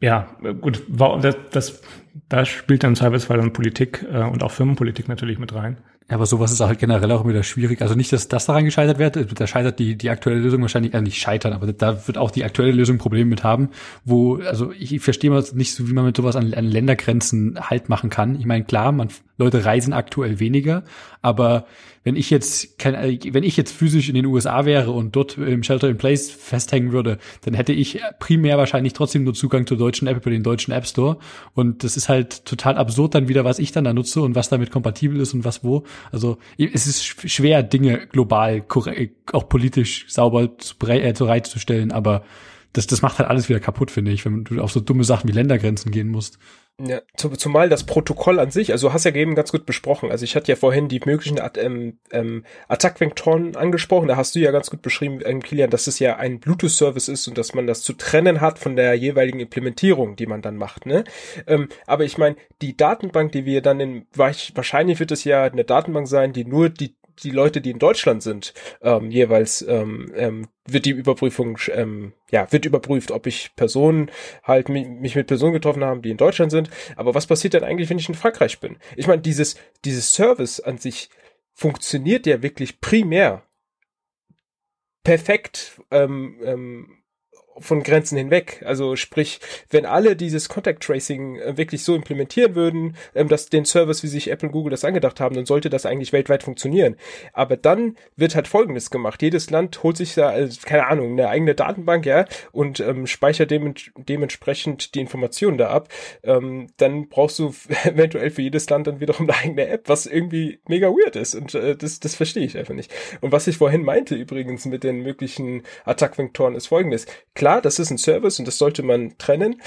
ja, gut, das, das, da spielt dann Zweifelsfall dann Politik äh, und auch Firmenpolitik natürlich mit rein. Ja, aber sowas ist halt generell auch wieder schwierig. Also nicht, dass das daran gescheitert wird. Da scheitert die, die aktuelle Lösung wahrscheinlich, äh, nicht scheitern, aber da wird auch die aktuelle Lösung Probleme mit haben, wo, also ich verstehe mal nicht so, wie man mit sowas an, an Ländergrenzen halt machen kann. Ich meine, klar, man, Leute reisen aktuell weniger, aber wenn ich jetzt, kein, wenn ich jetzt physisch in den USA wäre und dort im Shelter in Place festhängen würde, dann hätte ich primär wahrscheinlich trotzdem nur Zugang zur deutschen App über den deutschen App Store. Und das ist halt total absurd dann wieder, was ich dann da nutze und was damit kompatibel ist und was wo. Also es ist schwer, Dinge global, auch politisch sauber zu, äh, zu reitzustellen, aber das, das macht halt alles wieder kaputt, finde ich, wenn du auf so dumme Sachen wie Ländergrenzen gehen musst. Ja, zumal das Protokoll an sich, also hast ja eben ganz gut besprochen. Also ich hatte ja vorhin die möglichen ähm, ähm, Attack-Vektoren angesprochen. Da hast du ja ganz gut beschrieben, ähm, Kilian, dass es ja ein Bluetooth-Service ist und dass man das zu trennen hat von der jeweiligen Implementierung, die man dann macht. Ne? Ähm, aber ich meine, die Datenbank, die wir dann in, wahrscheinlich wird es ja eine Datenbank sein, die nur die die Leute, die in Deutschland sind, ähm, jeweils ähm, ähm, wird die Überprüfung, ähm, ja, wird überprüft, ob ich Personen halt mich, mit Personen getroffen haben, die in Deutschland sind. Aber was passiert denn eigentlich, wenn ich in Frankreich bin? Ich meine, dieses, dieses Service an sich funktioniert ja wirklich primär perfekt ähm, ähm, von Grenzen hinweg. Also sprich, wenn alle dieses Contact Tracing äh, wirklich so implementieren würden, ähm, dass den Service, wie sich Apple und Google das angedacht haben, dann sollte das eigentlich weltweit funktionieren. Aber dann wird halt Folgendes gemacht. Jedes Land holt sich da, also, keine Ahnung, eine eigene Datenbank, ja, und ähm, speichert dem, dementsprechend die Informationen da ab. Ähm, dann brauchst du eventuell für jedes Land dann wiederum eine eigene App, was irgendwie mega weird ist. Und äh, das, das verstehe ich einfach nicht. Und was ich vorhin meinte übrigens mit den möglichen Attack-Vektoren ist folgendes. Klar, klar, das ist ein Service und das sollte man trennen.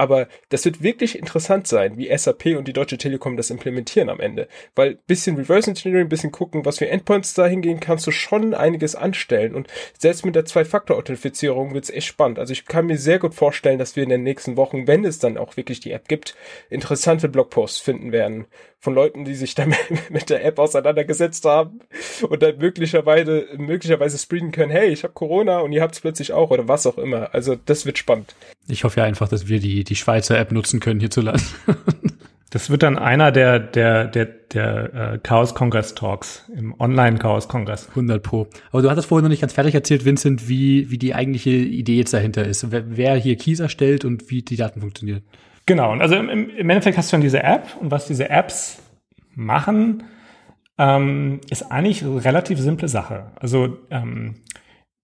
Aber das wird wirklich interessant sein, wie SAP und die Deutsche Telekom das implementieren am Ende. Weil bisschen Reverse Engineering, bisschen gucken, was für Endpoints da hingehen, kannst du schon einiges anstellen. Und selbst mit der Zwei-Faktor-Authentifizierung wird's echt spannend. Also ich kann mir sehr gut vorstellen, dass wir in den nächsten Wochen, wenn es dann auch wirklich die App gibt, interessante Blogposts finden werden von Leuten, die sich damit mit der App auseinandergesetzt haben und dann möglicherweise, möglicherweise screenen können, hey, ich habe Corona und ihr habt's plötzlich auch oder was auch immer. Also das wird spannend. Ich hoffe ja einfach, dass wir die, die Schweizer App nutzen können hierzulande. Das wird dann einer der, der, der, der äh, Chaos Congress Talks im Online Chaos Kongress. 100 Pro. Aber du hattest vorhin noch nicht ganz fertig erzählt, Vincent, wie, wie die eigentliche Idee jetzt dahinter ist. Wer, wer hier Keys erstellt und wie die Daten funktionieren. Genau. Und also im, im Endeffekt hast du dann diese App und was diese Apps machen, ähm, ist eigentlich eine relativ simple Sache. Also ähm,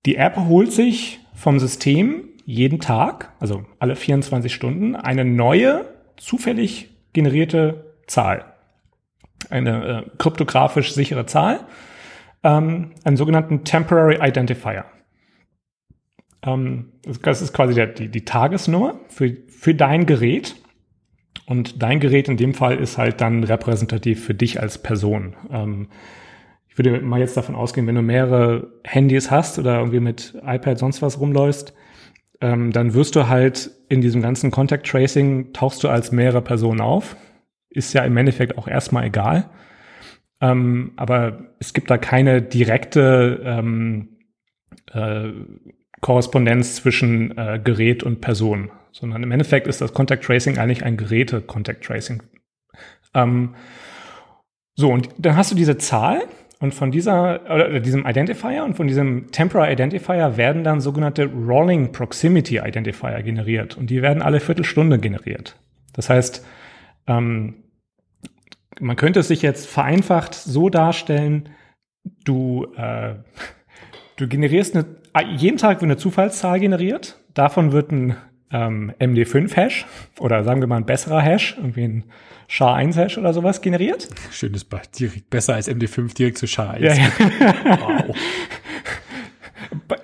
die App holt sich vom System jeden Tag, also alle 24 Stunden, eine neue, zufällig generierte Zahl. Eine äh, kryptografisch sichere Zahl, ähm, einen sogenannten Temporary Identifier. Ähm, das ist quasi der, die, die Tagesnummer für, für dein Gerät. Und dein Gerät in dem Fall ist halt dann repräsentativ für dich als Person. Ähm, ich würde mal jetzt davon ausgehen, wenn du mehrere Handys hast oder irgendwie mit iPad sonst was rumläufst, ähm, dann wirst du halt in diesem ganzen Contact Tracing tauchst du als mehrere Personen auf. Ist ja im Endeffekt auch erstmal egal. Aber es gibt da keine direkte äh, Korrespondenz zwischen äh, Gerät und Person, sondern im Endeffekt ist das Contact Tracing eigentlich ein Geräte-Contact Tracing. Ähm, so, und dann hast du diese Zahl und von dieser, oder diesem Identifier und von diesem Temporary Identifier werden dann sogenannte Rolling Proximity Identifier generiert. Und die werden alle Viertelstunde generiert. Das heißt, ähm, man könnte es sich jetzt vereinfacht so darstellen, du, äh, du generierst eine, jeden Tag wird eine Zufallszahl generiert. Davon wird ein ähm, MD5-Hash oder sagen wir mal ein besserer Hash, irgendwie ein SHA-1-Hash oder sowas generiert. Schönes Beispiel, direkt besser als MD5 direkt zu SHA-1. Ja, ja. wow. bei,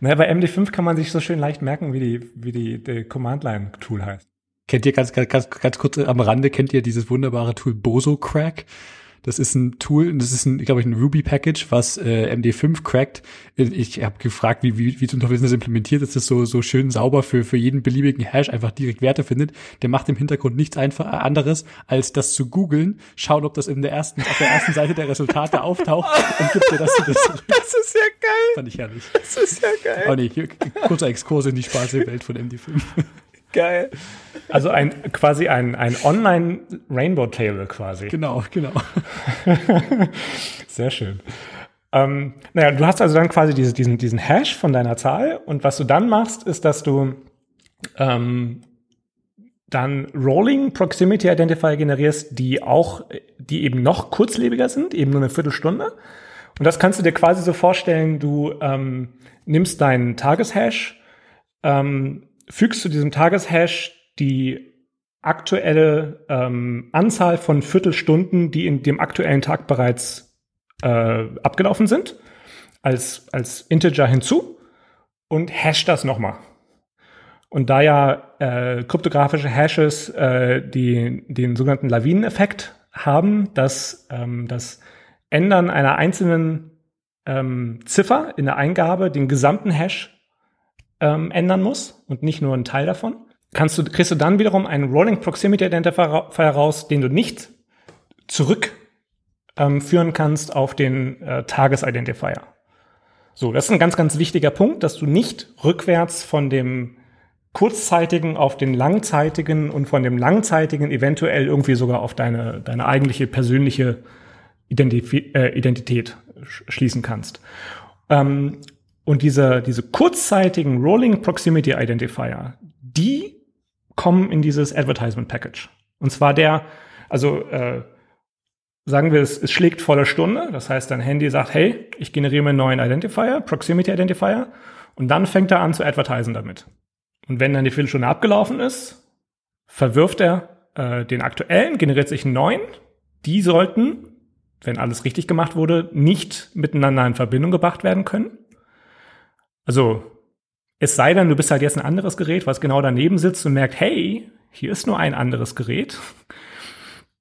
naja, bei MD5 kann man sich so schön leicht merken, wie die, wie die, die Command-Line-Tool heißt. Kennt ihr ganz, ganz, ganz kurz am Rande, kennt ihr dieses wunderbare Tool Bozo Crack? Das ist ein Tool, das ist ein, glaube ich, ein Ruby-Package, was äh, MD5 crackt. Ich habe gefragt, wie, wie, wie zum Teufel das implementiert, dass das so, so schön sauber für, für jeden beliebigen Hash einfach direkt Werte findet. Der macht im Hintergrund nichts einfach anderes, als das zu googeln, schauen, ob das in der ersten, auf der ersten Seite der Resultate auftaucht und gibt dir das. Das, das ist ja geil. Fand ich herrlich. Das ist ja geil. Oh nee, hier, kurzer Exkurs in die spaßige Welt von MD5. Geil. Also ein quasi ein, ein Online Rainbow Table quasi. Genau, genau. Sehr schön. Ähm, naja, du hast also dann quasi diese, diesen, diesen Hash von deiner Zahl und was du dann machst, ist, dass du ähm, dann Rolling Proximity Identifier generierst, die auch, die eben noch kurzlebiger sind, eben nur eine Viertelstunde. Und das kannst du dir quasi so vorstellen, du ähm, nimmst deinen Tageshash, ähm, fügst zu diesem Tageshash die aktuelle ähm, Anzahl von Viertelstunden, die in dem aktuellen Tag bereits äh, abgelaufen sind, als, als Integer hinzu und hash das nochmal. Und da ja äh, kryptografische Hashes äh, die, den sogenannten Lawineneffekt haben, dass ähm, das Ändern einer einzelnen ähm, Ziffer in der Eingabe den gesamten Hash ähm, ändern muss und nicht nur einen Teil davon, kannst du, kriegst du dann wiederum einen Rolling Proximity Identifier raus, den du nicht zurückführen ähm, kannst auf den äh, Tagesidentifier. So, das ist ein ganz, ganz wichtiger Punkt, dass du nicht rückwärts von dem kurzzeitigen auf den langzeitigen und von dem langzeitigen eventuell irgendwie sogar auf deine, deine eigentliche persönliche Identif äh, Identität schließen kannst. Ähm, und diese, diese kurzzeitigen Rolling Proximity Identifier, die kommen in dieses Advertisement Package. Und zwar der, also äh, sagen wir, es, es schlägt volle Stunde. Das heißt, dein Handy sagt, hey, ich generiere mir einen neuen Identifier, Proximity Identifier. Und dann fängt er an zu advertisen damit. Und wenn dann die Viertelstunde abgelaufen ist, verwirft er äh, den aktuellen, generiert sich einen neuen. Die sollten, wenn alles richtig gemacht wurde, nicht miteinander in Verbindung gebracht werden können. Also es sei denn, du bist halt jetzt ein anderes Gerät, was genau daneben sitzt und merkt, hey, hier ist nur ein anderes Gerät.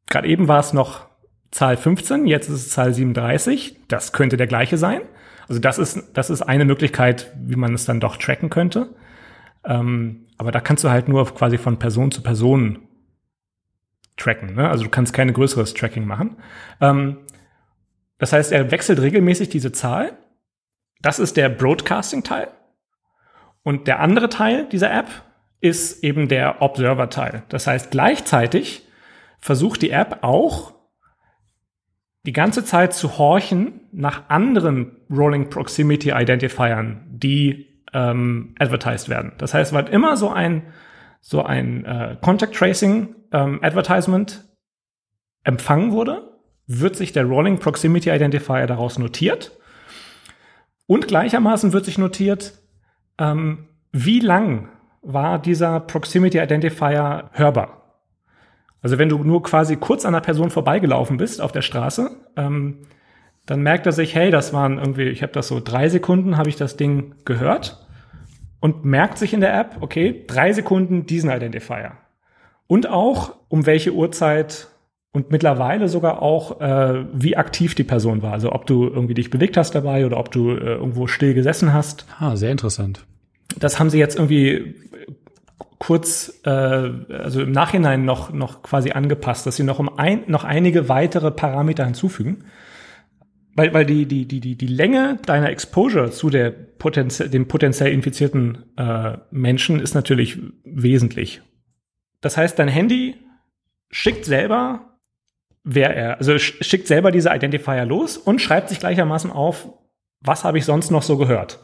Gerade eben war es noch Zahl 15, jetzt ist es Zahl 37. Das könnte der gleiche sein. Also das ist, das ist eine Möglichkeit, wie man es dann doch tracken könnte. Ähm, aber da kannst du halt nur quasi von Person zu Person tracken. Ne? Also du kannst keine größeres Tracking machen. Ähm, das heißt, er wechselt regelmäßig diese Zahl. Das ist der Broadcasting-Teil. Und der andere Teil dieser App ist eben der Observer-Teil. Das heißt, gleichzeitig versucht die App auch die ganze Zeit zu horchen nach anderen Rolling Proximity Identifiern, die ähm, advertised werden. Das heißt, weil immer so ein so ein äh, Contact Tracing ähm, Advertisement empfangen wurde, wird sich der Rolling Proximity Identifier daraus notiert und gleichermaßen wird sich notiert, ähm, wie lang war dieser Proximity Identifier hörbar. Also wenn du nur quasi kurz an einer Person vorbeigelaufen bist auf der Straße, ähm, dann merkt er sich, hey, das waren irgendwie, ich habe das so drei Sekunden, habe ich das Ding gehört und merkt sich in der App, okay, drei Sekunden diesen Identifier. Und auch, um welche Uhrzeit und mittlerweile sogar auch, äh, wie aktiv die Person war. Also ob du irgendwie dich bewegt hast dabei oder ob du äh, irgendwo still gesessen hast. Ah, sehr interessant. Das haben sie jetzt irgendwie kurz, äh, also im Nachhinein noch, noch quasi angepasst, dass sie noch um ein, noch einige weitere Parameter hinzufügen. Weil, weil die, die, die, die, die Länge deiner Exposure zu der potenziell, dem potenziell infizierten äh, Menschen ist natürlich wesentlich. Das heißt, dein Handy schickt selber, wer er, also schickt selber diese Identifier los und schreibt sich gleichermaßen auf, was habe ich sonst noch so gehört.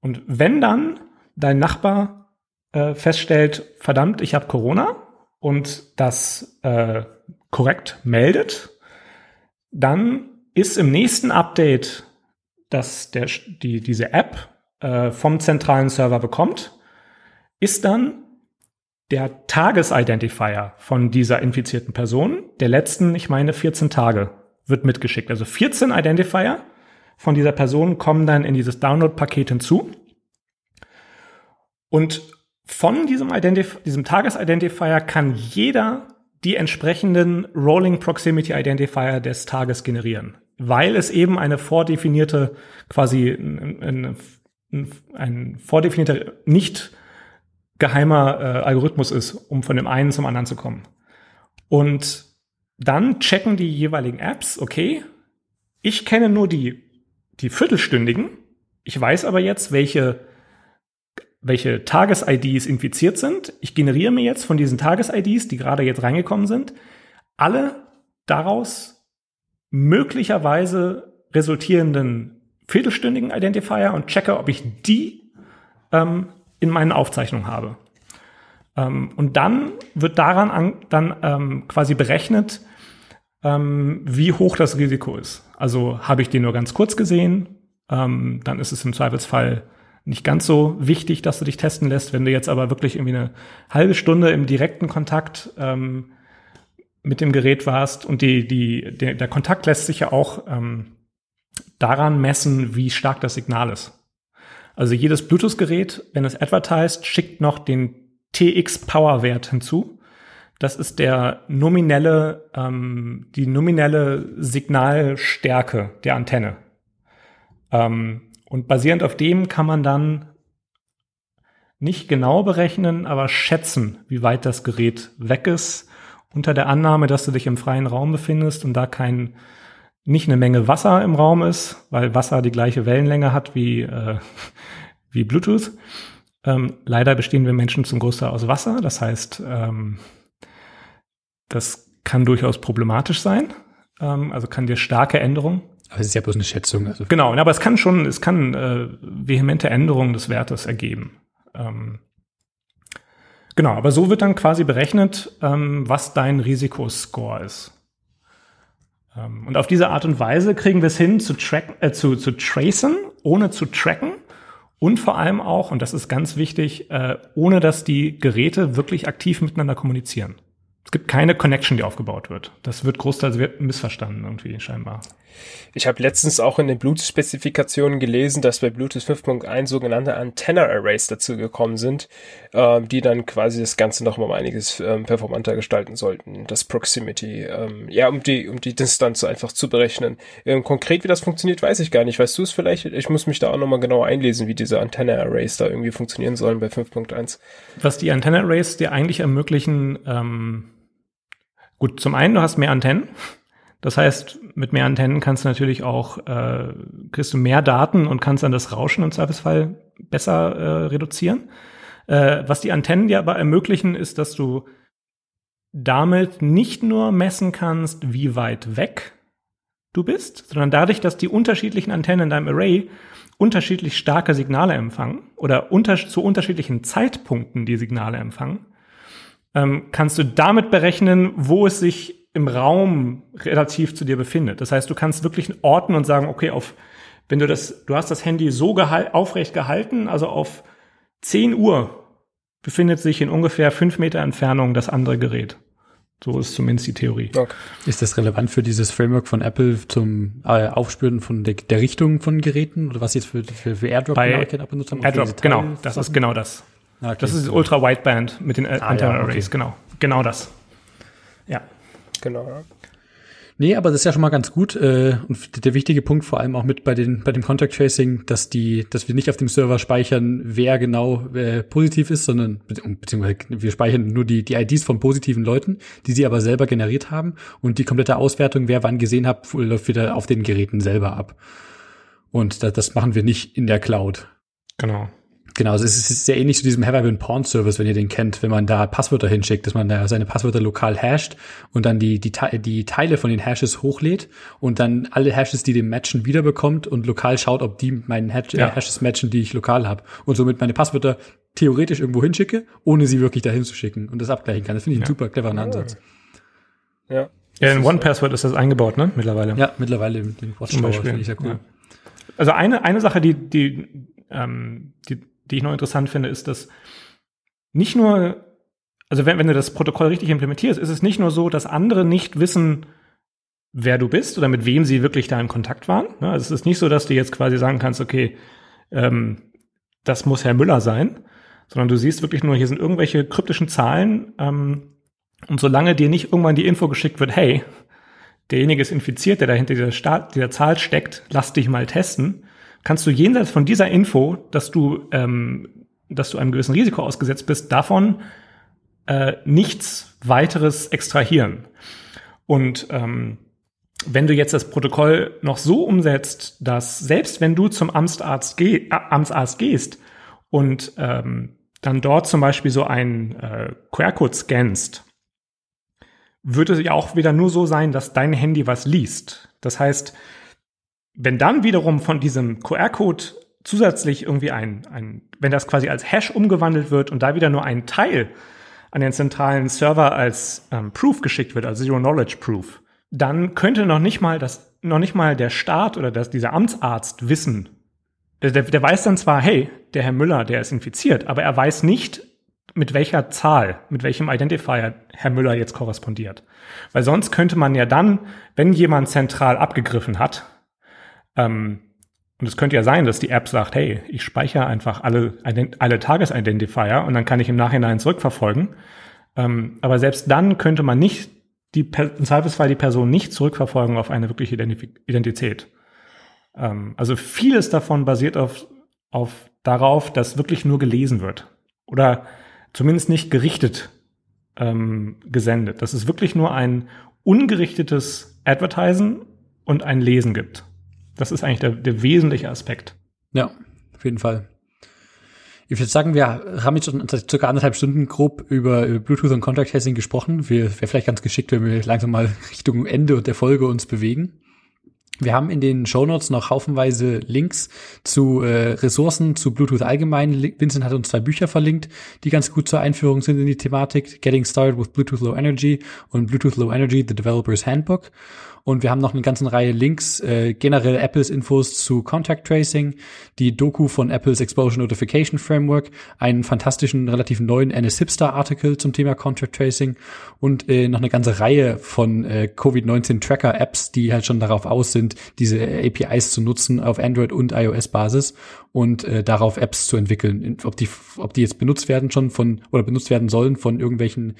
Und wenn dann dein Nachbar äh, feststellt, verdammt, ich habe Corona und das äh, korrekt meldet, dann ist im nächsten Update, das der, die, diese App äh, vom zentralen Server bekommt, ist dann der Tagesidentifier von dieser infizierten Person, der letzten, ich meine, 14 Tage, wird mitgeschickt. Also 14 Identifier von dieser Person kommen dann in dieses Download-Paket hinzu. Und von diesem, Identif diesem Tagesidentifier kann jeder die entsprechenden Rolling Proximity Identifier des Tages generieren, weil es eben eine vordefinierte, quasi ein, ein, ein vordefinierter, nicht geheimer äh, Algorithmus ist, um von dem einen zum anderen zu kommen. Und dann checken die jeweiligen Apps, okay, ich kenne nur die, die Viertelstündigen, ich weiß aber jetzt, welche welche Tages-IDs infiziert sind. Ich generiere mir jetzt von diesen Tages-IDs, die gerade jetzt reingekommen sind, alle daraus möglicherweise resultierenden viertelstündigen Identifier und checke, ob ich die ähm, in meinen Aufzeichnungen habe. Ähm, und dann wird daran an, dann ähm, quasi berechnet, ähm, wie hoch das Risiko ist. Also habe ich den nur ganz kurz gesehen, ähm, dann ist es im Zweifelsfall nicht ganz so wichtig, dass du dich testen lässt. Wenn du jetzt aber wirklich irgendwie eine halbe Stunde im direkten Kontakt ähm, mit dem Gerät warst und die, die, der, der Kontakt lässt sich ja auch ähm, daran messen, wie stark das Signal ist. Also jedes Bluetooth-Gerät, wenn es advertised, schickt noch den TX-Power-Wert hinzu. Das ist der nominelle, ähm, die nominelle Signalstärke der Antenne. Ähm, und basierend auf dem kann man dann nicht genau berechnen, aber schätzen, wie weit das Gerät weg ist, unter der Annahme, dass du dich im freien Raum befindest und da kein nicht eine Menge Wasser im Raum ist, weil Wasser die gleiche Wellenlänge hat wie, äh, wie Bluetooth. Ähm, leider bestehen wir Menschen zum Großteil aus Wasser. Das heißt, ähm, das kann durchaus problematisch sein. Ähm, also kann dir starke Änderungen. Aber es ist ja bloß eine Schätzung. Also. Genau, aber es kann schon, es kann äh, vehemente Änderungen des Wertes ergeben. Ähm, genau, aber so wird dann quasi berechnet, ähm, was dein Risikoscore ist. Ähm, und auf diese Art und Weise kriegen wir es hin, zu, tracken, äh, zu, zu tracen, ohne zu tracken. Und vor allem auch, und das ist ganz wichtig, äh, ohne dass die Geräte wirklich aktiv miteinander kommunizieren. Es gibt keine Connection, die aufgebaut wird. Das wird großteils missverstanden irgendwie scheinbar. Ich habe letztens auch in den Bluetooth-Spezifikationen gelesen, dass bei Bluetooth 5.1 sogenannte Antenna-Arrays dazu gekommen sind, ähm, die dann quasi das Ganze noch mal einiges ähm, performanter gestalten sollten. Das Proximity, ähm, ja, um die, um die Distanz einfach zu berechnen. Ähm, konkret, wie das funktioniert, weiß ich gar nicht. Weißt du es vielleicht? Ich muss mich da auch noch mal genau einlesen, wie diese Antenna-Arrays da irgendwie funktionieren sollen bei 5.1. Was die Antenna-Arrays dir eigentlich ermöglichen, ähm, gut, zum einen, du hast mehr Antennen. Das heißt, mit mehr Antennen kannst du natürlich auch, äh, kriegst du mehr Daten und kannst dann das Rauschen im Zweifelsfall besser äh, reduzieren. Äh, was die Antennen dir aber ermöglichen, ist, dass du damit nicht nur messen kannst, wie weit weg du bist, sondern dadurch, dass die unterschiedlichen Antennen in deinem Array unterschiedlich starke Signale empfangen oder unter, zu unterschiedlichen Zeitpunkten die Signale empfangen, ähm, kannst du damit berechnen, wo es sich im Raum relativ zu dir befindet. Das heißt, du kannst wirklich orten und sagen, okay, auf, wenn du das, du hast das Handy so gehal aufrecht gehalten, also auf 10 Uhr befindet sich in ungefähr fünf Meter Entfernung das andere Gerät. So ist zumindest die Theorie. Okay. Ist das relevant für dieses Framework von Apple zum äh, Aufspüren von der, der, Richtung von Geräten oder was jetzt für, für, für AirDrop Bei genau benutzt haben? AirDrop, genau. Das ist genau das. Ah, okay. Das ist Ultra Wideband mit den ah, Antenna ja, Arrays, okay. genau. Genau das. Ja. Genau. Ja. Nee, aber das ist ja schon mal ganz gut. Äh, und der wichtige Punkt vor allem auch mit bei den bei dem Contact Tracing, dass die, dass wir nicht auf dem Server speichern, wer genau äh, positiv ist, sondern beziehungsweise wir speichern nur die die IDs von positiven Leuten, die sie aber selber generiert haben und die komplette Auswertung, wer wann gesehen hat, läuft wieder auf den Geräten selber ab. Und das, das machen wir nicht in der Cloud. Genau. Genau, also es ist sehr ähnlich zu diesem Have I Been Porn Service, wenn ihr den kennt, wenn man da Passwörter hinschickt, dass man da seine Passwörter lokal hasht und dann die, die, die Teile von den Hashes hochlädt und dann alle Hashes, die dem matchen, wiederbekommt und lokal schaut, ob die meinen Hash, ja. äh, Hashes matchen, die ich lokal habe und somit meine Passwörter theoretisch irgendwo hinschicke, ohne sie wirklich dahin zu schicken und das abgleichen kann. Das finde ich ja. einen super cleveren Ansatz. Ja. Ja, in One-Password ist das eingebaut, ne? Mittlerweile. Ja, mittlerweile mit dem Watchtower finde ich sehr cool. Ja. Also eine, eine Sache, die, die, ähm, die die ich noch interessant finde, ist, dass nicht nur, also wenn, wenn du das Protokoll richtig implementierst, ist es nicht nur so, dass andere nicht wissen, wer du bist oder mit wem sie wirklich da in Kontakt waren. Ne? Also es ist nicht so, dass du jetzt quasi sagen kannst, okay, ähm, das muss Herr Müller sein, sondern du siehst wirklich nur, hier sind irgendwelche kryptischen Zahlen ähm, und solange dir nicht irgendwann die Info geschickt wird, hey, derjenige ist infiziert, der dahinter dieser, Start, dieser Zahl steckt, lass dich mal testen, kannst du jenseits von dieser Info, dass du, ähm, dass du einem gewissen Risiko ausgesetzt bist, davon äh, nichts weiteres extrahieren. Und ähm, wenn du jetzt das Protokoll noch so umsetzt, dass selbst wenn du zum Amtsarzt, geh, äh, Amtsarzt gehst und ähm, dann dort zum Beispiel so einen äh, QR-Code scannst, würde es ja auch wieder nur so sein, dass dein Handy was liest. Das heißt, wenn dann wiederum von diesem QR-Code zusätzlich irgendwie ein, ein, wenn das quasi als Hash umgewandelt wird und da wieder nur ein Teil an den zentralen Server als ähm, Proof geschickt wird, also Zero Knowledge Proof, dann könnte noch nicht mal das, noch nicht mal der Staat oder das, dieser Amtsarzt wissen. Der, der, der weiß dann zwar, hey, der Herr Müller, der ist infiziert, aber er weiß nicht, mit welcher Zahl, mit welchem Identifier Herr Müller jetzt korrespondiert. Weil sonst könnte man ja dann, wenn jemand zentral abgegriffen hat, ähm, Und es könnte ja sein, dass die App sagt, hey, ich speichere einfach alle, alle Tagesidentifier und dann kann ich im Nachhinein zurückverfolgen. Ähm, aber selbst dann könnte man nicht die, im Zweifelsfall die Person nicht zurückverfolgen auf eine wirkliche Identität. Ähm, also vieles davon basiert auf, auf darauf, dass wirklich nur gelesen wird. Oder zumindest nicht gerichtet ähm, gesendet. Dass es wirklich nur ein ungerichtetes Advertisen und ein Lesen gibt. Das ist eigentlich der, der wesentliche Aspekt. Ja, auf jeden Fall. Ich würde sagen, wir haben jetzt schon circa anderthalb Stunden grob über, über Bluetooth und Contact Tracing gesprochen. Wäre vielleicht ganz geschickt, wenn wir langsam mal Richtung Ende der Folge uns bewegen. Wir haben in den Show Notes noch haufenweise Links zu äh, Ressourcen, zu Bluetooth allgemein. Vincent hat uns zwei Bücher verlinkt, die ganz gut zur Einführung sind in die Thematik. Getting Started with Bluetooth Low Energy und Bluetooth Low Energy, The Developer's Handbook. Und wir haben noch eine ganze Reihe Links, äh, generell Apples Infos zu Contact Tracing, die Doku von Apples Exposure Notification Framework, einen fantastischen, relativ neuen NS-Hipster-Artikel zum Thema Contact Tracing und äh, noch eine ganze Reihe von äh, Covid-19-Tracker-Apps, die halt schon darauf aus sind, diese APIs zu nutzen auf Android- und iOS-Basis und äh, darauf Apps zu entwickeln. Ob die, ob die jetzt benutzt werden schon von oder benutzt werden sollen von irgendwelchen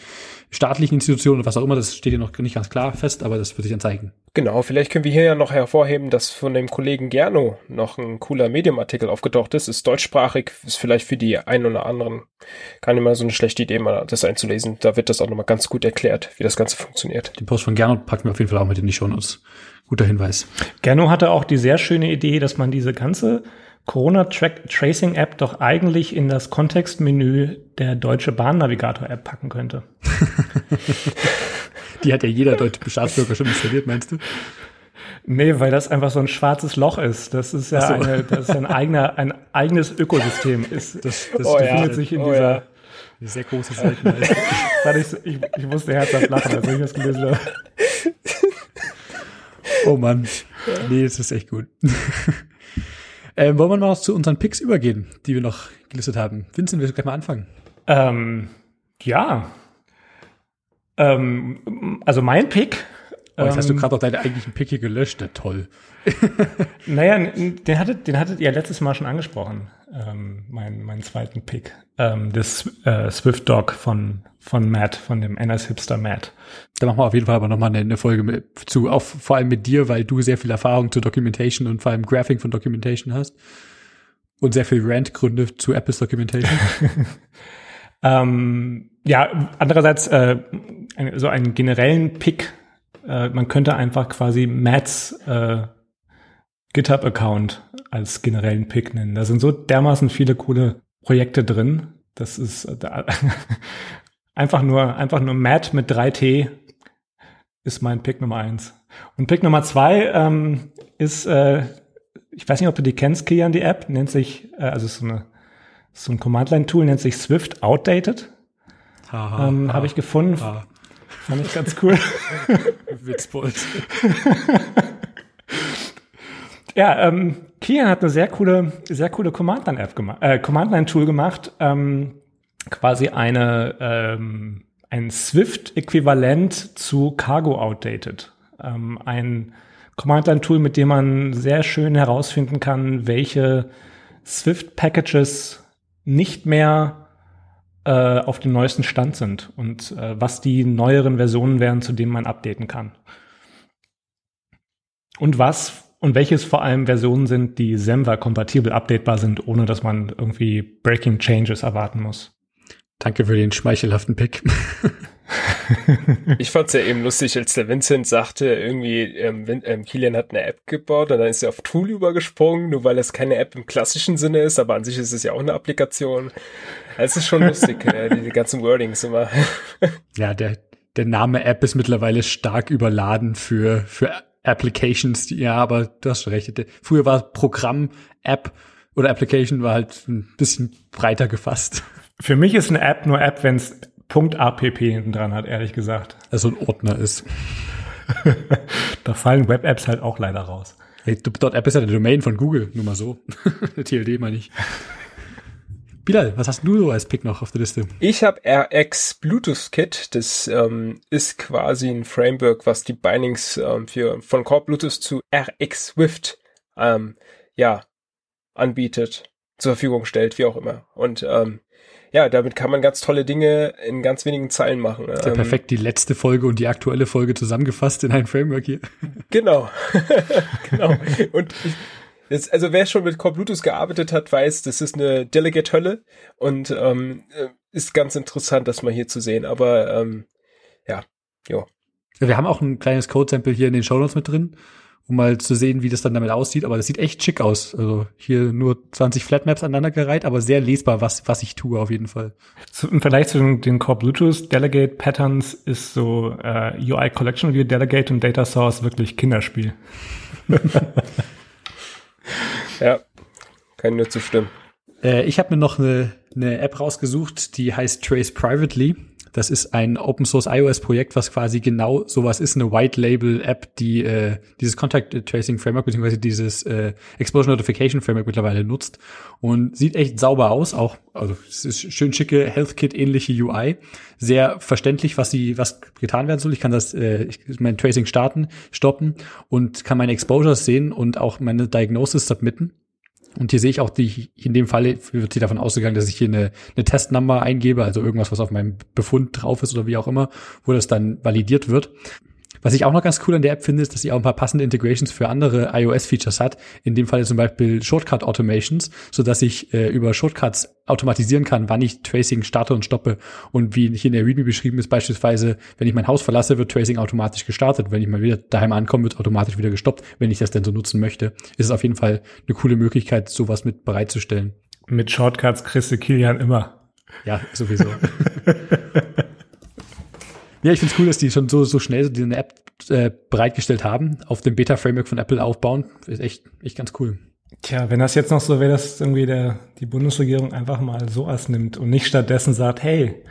staatlichen Institutionen oder was auch immer, das steht hier noch nicht ganz klar fest, aber das wird sich dann zeigen. Genau, vielleicht können wir hier ja noch hervorheben, dass von dem Kollegen Gerno noch ein cooler Medium-Artikel aufgetaucht ist. Ist deutschsprachig, ist vielleicht für die einen oder anderen gar nicht mal so eine schlechte Idee, mal das einzulesen. Da wird das auch nochmal ganz gut erklärt, wie das Ganze funktioniert. Den Post von Gerno packen wir auf jeden Fall auch mit in die Show Notes. Guter Hinweis. Gerno hatte auch die sehr schöne Idee, dass man diese ganze Corona-Tracing-App doch eigentlich in das Kontextmenü der Deutsche Bahn-Navigator-App packen könnte. Die hat ja jeder deutsche Staatsbürger schon installiert, meinst du? Nee, weil das einfach so ein schwarzes Loch ist. Das ist ja so. eine, das ist ein eigener, ein eigenes Ökosystem. Ist, das das oh, befindet ja. sich in oh, dieser ja. sehr große Seite. ich, ich, ich musste herzhaft lachen, als ich das gelesen habe. Oh Mann. Nee, das ist echt gut. Ähm, wollen wir mal zu unseren Picks übergehen, die wir noch gelistet haben? Vincent, willst du gleich mal anfangen? Ähm, ja. Ähm, also mein Pick. Oh, jetzt hast du ähm, gerade auch deinen eigentlichen Pick hier gelöscht, der toll. naja, den hattet, den hattet ihr letztes Mal schon angesprochen, ähm, mein, meinen zweiten Pick. Ähm, das äh, Swift Dog von, von Matt, von dem NS Hipster Matt. Da machen wir auf jeden Fall aber nochmal eine, eine Folge mit, zu, auch vor allem mit dir, weil du sehr viel Erfahrung zu Documentation und vor allem Graphing von Documentation hast. Und sehr viel Rant-Gründe zu Apples Documentation. ähm, ja, andererseits äh, so einen generellen Pick. Äh, man könnte einfach quasi Matts äh, GitHub-Account als generellen Pick nennen. Da sind so dermaßen viele coole Projekte drin. Das ist äh, einfach nur, einfach nur Matt mit 3T ist mein Pick Nummer eins. Und Pick Nummer zwei ähm, ist, äh, ich weiß nicht, ob du die kennst, Kian, die App, nennt sich, äh, also so, eine, so ein Command-Line-Tool, nennt sich Swift Outdated. ähm, Habe ich gefunden. Ha. Fand ich ganz cool. Witzbold. ja, ähm, Kian hat eine sehr coole, sehr coole Command-Line-App gemacht, äh, Command-Line-Tool gemacht, ähm, quasi eine ähm, ein Swift-Äquivalent zu Cargo Outdated. Ähm, ein Command-Line-Tool, mit dem man sehr schön herausfinden kann, welche Swift-Packages nicht mehr äh, auf dem neuesten Stand sind und äh, was die neueren Versionen wären, zu denen man updaten kann. Und was und welches vor allem Versionen sind, die Semver kompatibel updatebar sind, ohne dass man irgendwie Breaking Changes erwarten muss. Danke für den schmeichelhaften Pick. ich fand's ja eben lustig, als der Vincent sagte, irgendwie, ähm, ähm, Kilian hat eine App gebaut und dann ist er auf Tool übergesprungen, nur weil es keine App im klassischen Sinne ist, aber an sich ist es ja auch eine Applikation. Es ist schon lustig, äh, die, die ganzen Wordings immer. ja, der, der Name App ist mittlerweile stark überladen für, für Applications, die, ja, aber du hast schon recht. Früher war Programm, App oder Application war halt ein bisschen breiter gefasst. Für mich ist eine App nur App, wenn es .app hinten dran hat, ehrlich gesagt. Also ein Ordner ist. da fallen Web-Apps halt auch leider raus. Hey, .app ist ja der Domain von Google, nur mal so. TLD meine ich. Bilal, was hast du so als Pick noch auf der Liste? Ich habe RX Bluetooth Kit. Das ähm, ist quasi ein Framework, was die Bindings ähm, für von Core Bluetooth zu RX Swift ähm, ja anbietet, zur Verfügung stellt, wie auch immer. Und ähm, ja, damit kann man ganz tolle Dinge in ganz wenigen Zeilen machen. Das ist ja ähm, perfekt die letzte Folge und die aktuelle Folge zusammengefasst in ein Framework hier. Genau. genau. Und ich, das, also wer schon mit Core Bluetooth gearbeitet hat, weiß, das ist eine Delegate-Hölle und ähm, äh, ist ganz interessant, das mal hier zu sehen. Aber ähm, ja, jo. Wir haben auch ein kleines Code-Sample hier in den Show Notes mit drin um mal zu sehen, wie das dann damit aussieht. Aber das sieht echt schick aus. Also hier nur 20 Flatmaps aneinandergereiht, aber sehr lesbar, was, was ich tue auf jeden Fall. Im Vergleich zu den, den Core Bluetooth Delegate Patterns ist so äh, UI Collection View Delegate und Data Source wirklich Kinderspiel. ja, kann nur zustimmen. Äh, ich habe mir noch eine, eine App rausgesucht, die heißt Trace Privately. Das ist ein Open Source iOS Projekt, was quasi genau sowas ist, eine White Label App, die äh, dieses Contact Tracing Framework beziehungsweise dieses äh, Exposure Notification Framework mittlerweile nutzt und sieht echt sauber aus. Auch also es ist schön schicke HealthKit ähnliche UI, sehr verständlich, was sie was getan werden soll. Ich kann das äh, ich, mein Tracing starten, stoppen und kann meine Exposures sehen und auch meine Diagnosis submitten. Und hier sehe ich auch die, in dem Fall wird hier davon ausgegangen, dass ich hier eine, eine Testnummer eingebe, also irgendwas, was auf meinem Befund drauf ist oder wie auch immer, wo das dann validiert wird. Was ich auch noch ganz cool an der App finde, ist, dass sie auch ein paar passende Integrations für andere iOS-Features hat. In dem Fall zum Beispiel Shortcut-Automations, so dass ich äh, über Shortcuts automatisieren kann, wann ich Tracing starte und stoppe. Und wie hier in der README beschrieben ist, beispielsweise, wenn ich mein Haus verlasse, wird Tracing automatisch gestartet. Wenn ich mal wieder daheim ankomme, wird automatisch wieder gestoppt, wenn ich das denn so nutzen möchte. Ist es auf jeden Fall eine coole Möglichkeit, sowas mit bereitzustellen. Mit Shortcuts kriegst du Kilian immer. Ja, sowieso. Ja, ich finde es cool, dass die schon so, so schnell so diese App äh, bereitgestellt haben, auf dem Beta-Framework von Apple aufbauen. Ist echt, echt ganz cool. Tja, wenn das jetzt noch so wäre, dass irgendwie der, die Bundesregierung einfach mal sowas nimmt und nicht stattdessen sagt, hey,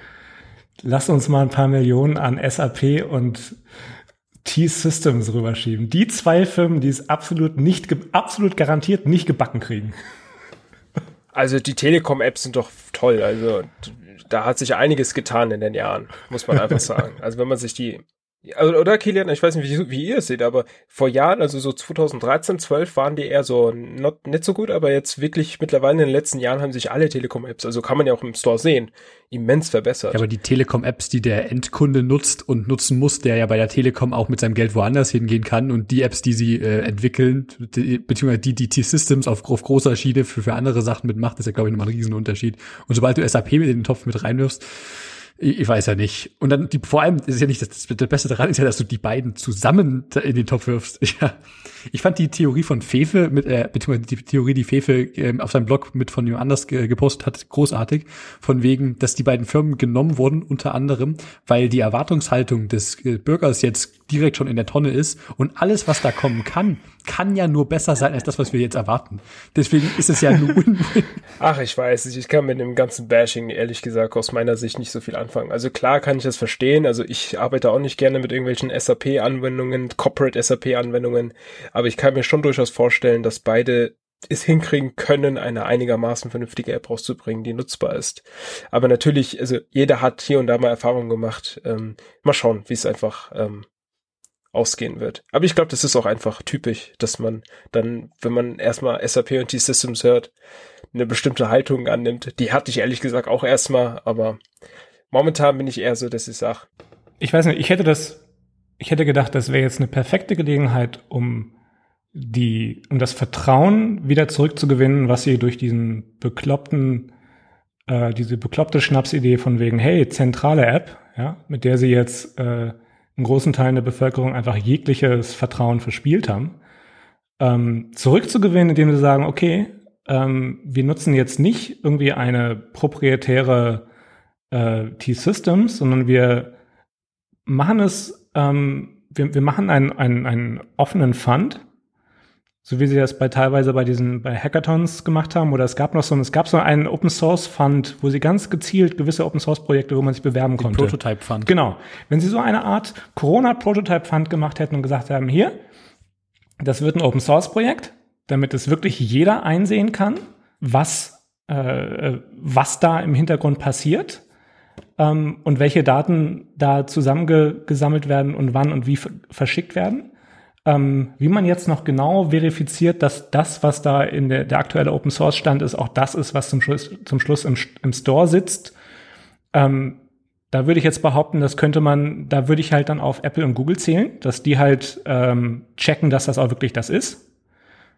lass uns mal ein paar Millionen an SAP und T-Systems rüberschieben. Die zwei Firmen, die es absolut nicht, absolut garantiert nicht gebacken kriegen. Also die Telekom-Apps sind doch toll. Also da hat sich einiges getan in den Jahren, muss man einfach sagen. Also wenn man sich die oder Kilian, ich weiß nicht, wie, wie ihr es seht, aber vor Jahren, also so 2013, 12 waren die eher so not, nicht so gut, aber jetzt wirklich mittlerweile in den letzten Jahren haben sich alle Telekom-Apps, also kann man ja auch im Store sehen, immens verbessert. Ja, aber die Telekom-Apps, die der Endkunde nutzt und nutzen muss, der ja bei der Telekom auch mit seinem Geld woanders hingehen kann und die Apps, die sie äh, entwickeln, die, beziehungsweise die, die T-Systems auf, auf großer Schiene für, für andere Sachen mitmacht, ist ja, glaube ich, nochmal ein Riesenunterschied. Und sobald du SAP mit in den Topf mit reinwirfst, ich, weiß ja nicht. Und dann die, vor allem ist ja nicht, das, das Beste daran ist ja, dass du die beiden zusammen in den Topf wirfst. Ja. Ich fand die Theorie von Fefe, mit, äh, beziehungsweise die Theorie, die Fefe ähm, auf seinem Blog mit von jemand anders ge gepostet hat, großartig. Von wegen, dass die beiden Firmen genommen wurden, unter anderem, weil die Erwartungshaltung des äh, Bürgers jetzt direkt schon in der Tonne ist und alles, was da kommen kann, kann ja nur besser sein als das, was wir jetzt erwarten. Deswegen ist es ja nur Win-Win. Ach, ich weiß nicht. Ich kann mit dem ganzen Bashing ehrlich gesagt aus meiner Sicht nicht so viel anfangen. Also klar kann ich das verstehen. Also ich arbeite auch nicht gerne mit irgendwelchen SAP-Anwendungen, Corporate SAP-Anwendungen, aber ich kann mir schon durchaus vorstellen, dass beide es hinkriegen können, eine einigermaßen vernünftige App rauszubringen, die nutzbar ist. Aber natürlich, also jeder hat hier und da mal Erfahrungen gemacht. Ähm, mal schauen, wie es einfach ähm, ausgehen wird. Aber ich glaube, das ist auch einfach typisch, dass man dann, wenn man erstmal SAP und T-Systems hört, eine bestimmte Haltung annimmt. Die hatte ich ehrlich gesagt auch erstmal, aber momentan bin ich eher so, dass ich sage. Ich weiß nicht, ich hätte das, ich hätte gedacht, das wäre jetzt eine perfekte Gelegenheit, um die, um das Vertrauen wieder zurückzugewinnen, was sie durch diesen bekloppten, äh, diese bekloppte Schnapsidee von wegen, hey, zentrale App, ja, mit der sie jetzt äh, in großen Teilen der Bevölkerung einfach jegliches Vertrauen verspielt haben, ähm, zurückzugewinnen, indem sie sagen, okay, ähm, wir nutzen jetzt nicht irgendwie eine proprietäre äh, T-Systems, sondern wir machen es, ähm, wir, wir machen einen, einen, einen offenen Fund, so wie sie das bei teilweise bei diesen bei Hackathons gemacht haben oder es gab noch so es gab so einen Open Source Fund, wo sie ganz gezielt gewisse Open Source Projekte, wo man sich bewerben Die konnte. Prototype Fund. Genau. Wenn sie so eine Art Corona Prototype Fund gemacht hätten und gesagt haben, hier, das wird ein Open Source Projekt, damit es wirklich jeder einsehen kann, was äh, was da im Hintergrund passiert ähm, und welche Daten da zusammengesammelt werden und wann und wie verschickt werden ähm, wie man jetzt noch genau verifiziert, dass das, was da in der, der aktuelle Open Source Stand ist, auch das ist, was zum Schluss, zum Schluss im, im Store sitzt. Ähm, da würde ich jetzt behaupten, das könnte man, da würde ich halt dann auf Apple und Google zählen, dass die halt ähm, checken, dass das auch wirklich das ist.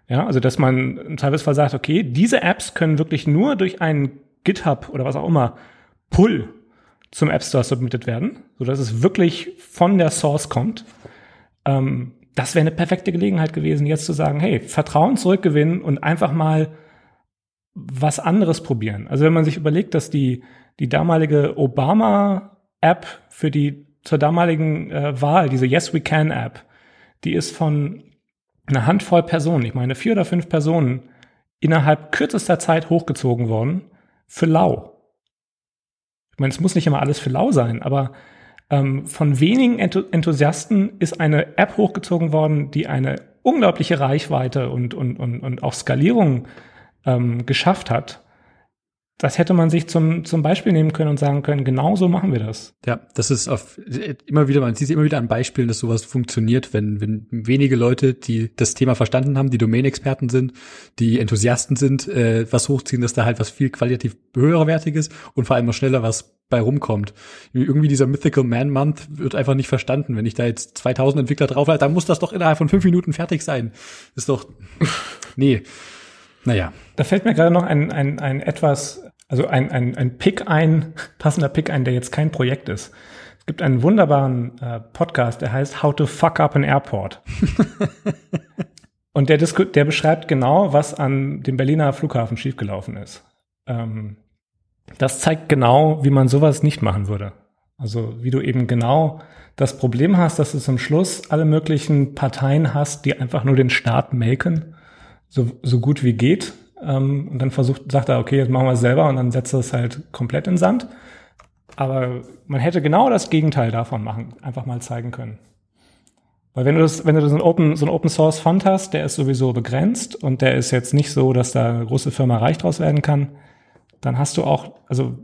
Ja, also dass man im Zweifelsfall sagt, okay, diese Apps können wirklich nur durch einen GitHub oder was auch immer Pull zum App Store submitted werden, so dass es wirklich von der Source kommt. Ähm, das wäre eine perfekte Gelegenheit gewesen, jetzt zu sagen, hey, Vertrauen zurückgewinnen und einfach mal was anderes probieren. Also wenn man sich überlegt, dass die, die damalige Obama-App für die zur damaligen äh, Wahl, diese Yes We Can App, die ist von einer Handvoll Personen, ich meine vier oder fünf Personen, innerhalb kürzester Zeit hochgezogen worden für lau. Ich meine, es muss nicht immer alles für lau sein, aber ähm, von wenigen Enthusiasten ist eine App hochgezogen worden, die eine unglaubliche Reichweite und, und, und, und auch Skalierung ähm, geschafft hat. Das hätte man sich zum, zum Beispiel nehmen können und sagen können, genau so machen wir das. Ja, das ist auf, immer wieder, man sieht immer wieder an Beispielen, dass sowas funktioniert, wenn, wenn wenige Leute, die das Thema verstanden haben, die Domain-Experten sind, die Enthusiasten sind, äh, was hochziehen, dass da halt was viel qualitativ höherwertiges und vor allem noch schneller was bei rumkommt. Irgendwie dieser Mythical Man Month wird einfach nicht verstanden. Wenn ich da jetzt 2000 Entwickler drauf halte, dann muss das doch innerhalb von fünf Minuten fertig sein. Ist doch, nee. Naja. Da fällt mir gerade noch ein, ein, ein etwas also ein, ein, ein Pick ein, passender Pick ein, der jetzt kein Projekt ist. Es gibt einen wunderbaren äh, Podcast, der heißt How to Fuck Up an Airport. Und der, der beschreibt genau, was an dem Berliner Flughafen schiefgelaufen ist. Ähm, das zeigt genau, wie man sowas nicht machen würde. Also wie du eben genau das Problem hast, dass du zum Schluss alle möglichen Parteien hast, die einfach nur den Staat melken, so, so gut wie geht ähm, und dann versucht, sagt er, okay, jetzt machen wir es selber und dann setzt er es halt komplett in Sand. Aber man hätte genau das Gegenteil davon machen, einfach mal zeigen können. Weil wenn du das, wenn du so ein Open, so ein Open Source Fund hast, der ist sowieso begrenzt und der ist jetzt nicht so, dass da eine große Firma reich draus werden kann, dann hast du auch, also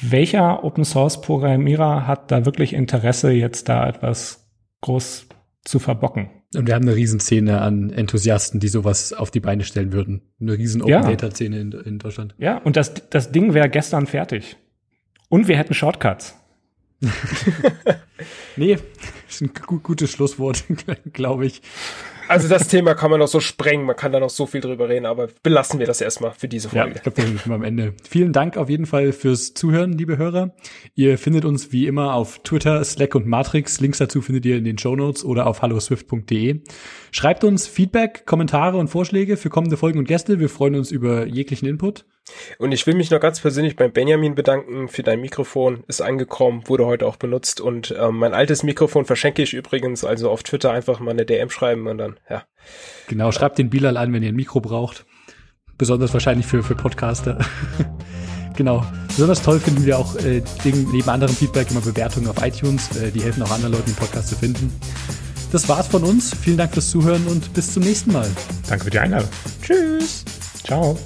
welcher Open Source Programmierer hat da wirklich Interesse, jetzt da etwas groß zu verbocken? Und wir haben eine Riesenszene an Enthusiasten, die sowas auf die Beine stellen würden. Eine riesen Open Data Szene in, in Deutschland. Ja, und das, das Ding wäre gestern fertig. Und wir hätten Shortcuts. nee, ist ein gutes Schlusswort, glaube ich. Also das Thema kann man noch so sprengen, man kann da noch so viel drüber reden, aber belassen wir das erstmal für diese Folge. Ja, ich glaube, wir sind am Ende. Vielen Dank auf jeden Fall fürs Zuhören, liebe Hörer. Ihr findet uns wie immer auf Twitter, Slack und Matrix. Links dazu findet ihr in den Show Notes oder auf halloswift.de. Schreibt uns Feedback, Kommentare und Vorschläge für kommende Folgen und Gäste. Wir freuen uns über jeglichen Input. Und ich will mich noch ganz persönlich beim Benjamin bedanken für dein Mikrofon. Ist angekommen, wurde heute auch benutzt. Und ähm, mein altes Mikrofon verschenke ich übrigens. Also auf Twitter einfach mal eine DM schreiben und dann, ja. Genau, schreibt den Bilal an, wenn ihr ein Mikro braucht. Besonders wahrscheinlich für, für Podcaster. genau. Besonders toll finden wir auch äh, neben anderem Feedback immer Bewertungen auf iTunes. Äh, die helfen auch anderen Leuten, den Podcast zu finden. Das war's von uns. Vielen Dank fürs Zuhören und bis zum nächsten Mal. Danke für die Einladung. Tschüss. Ciao.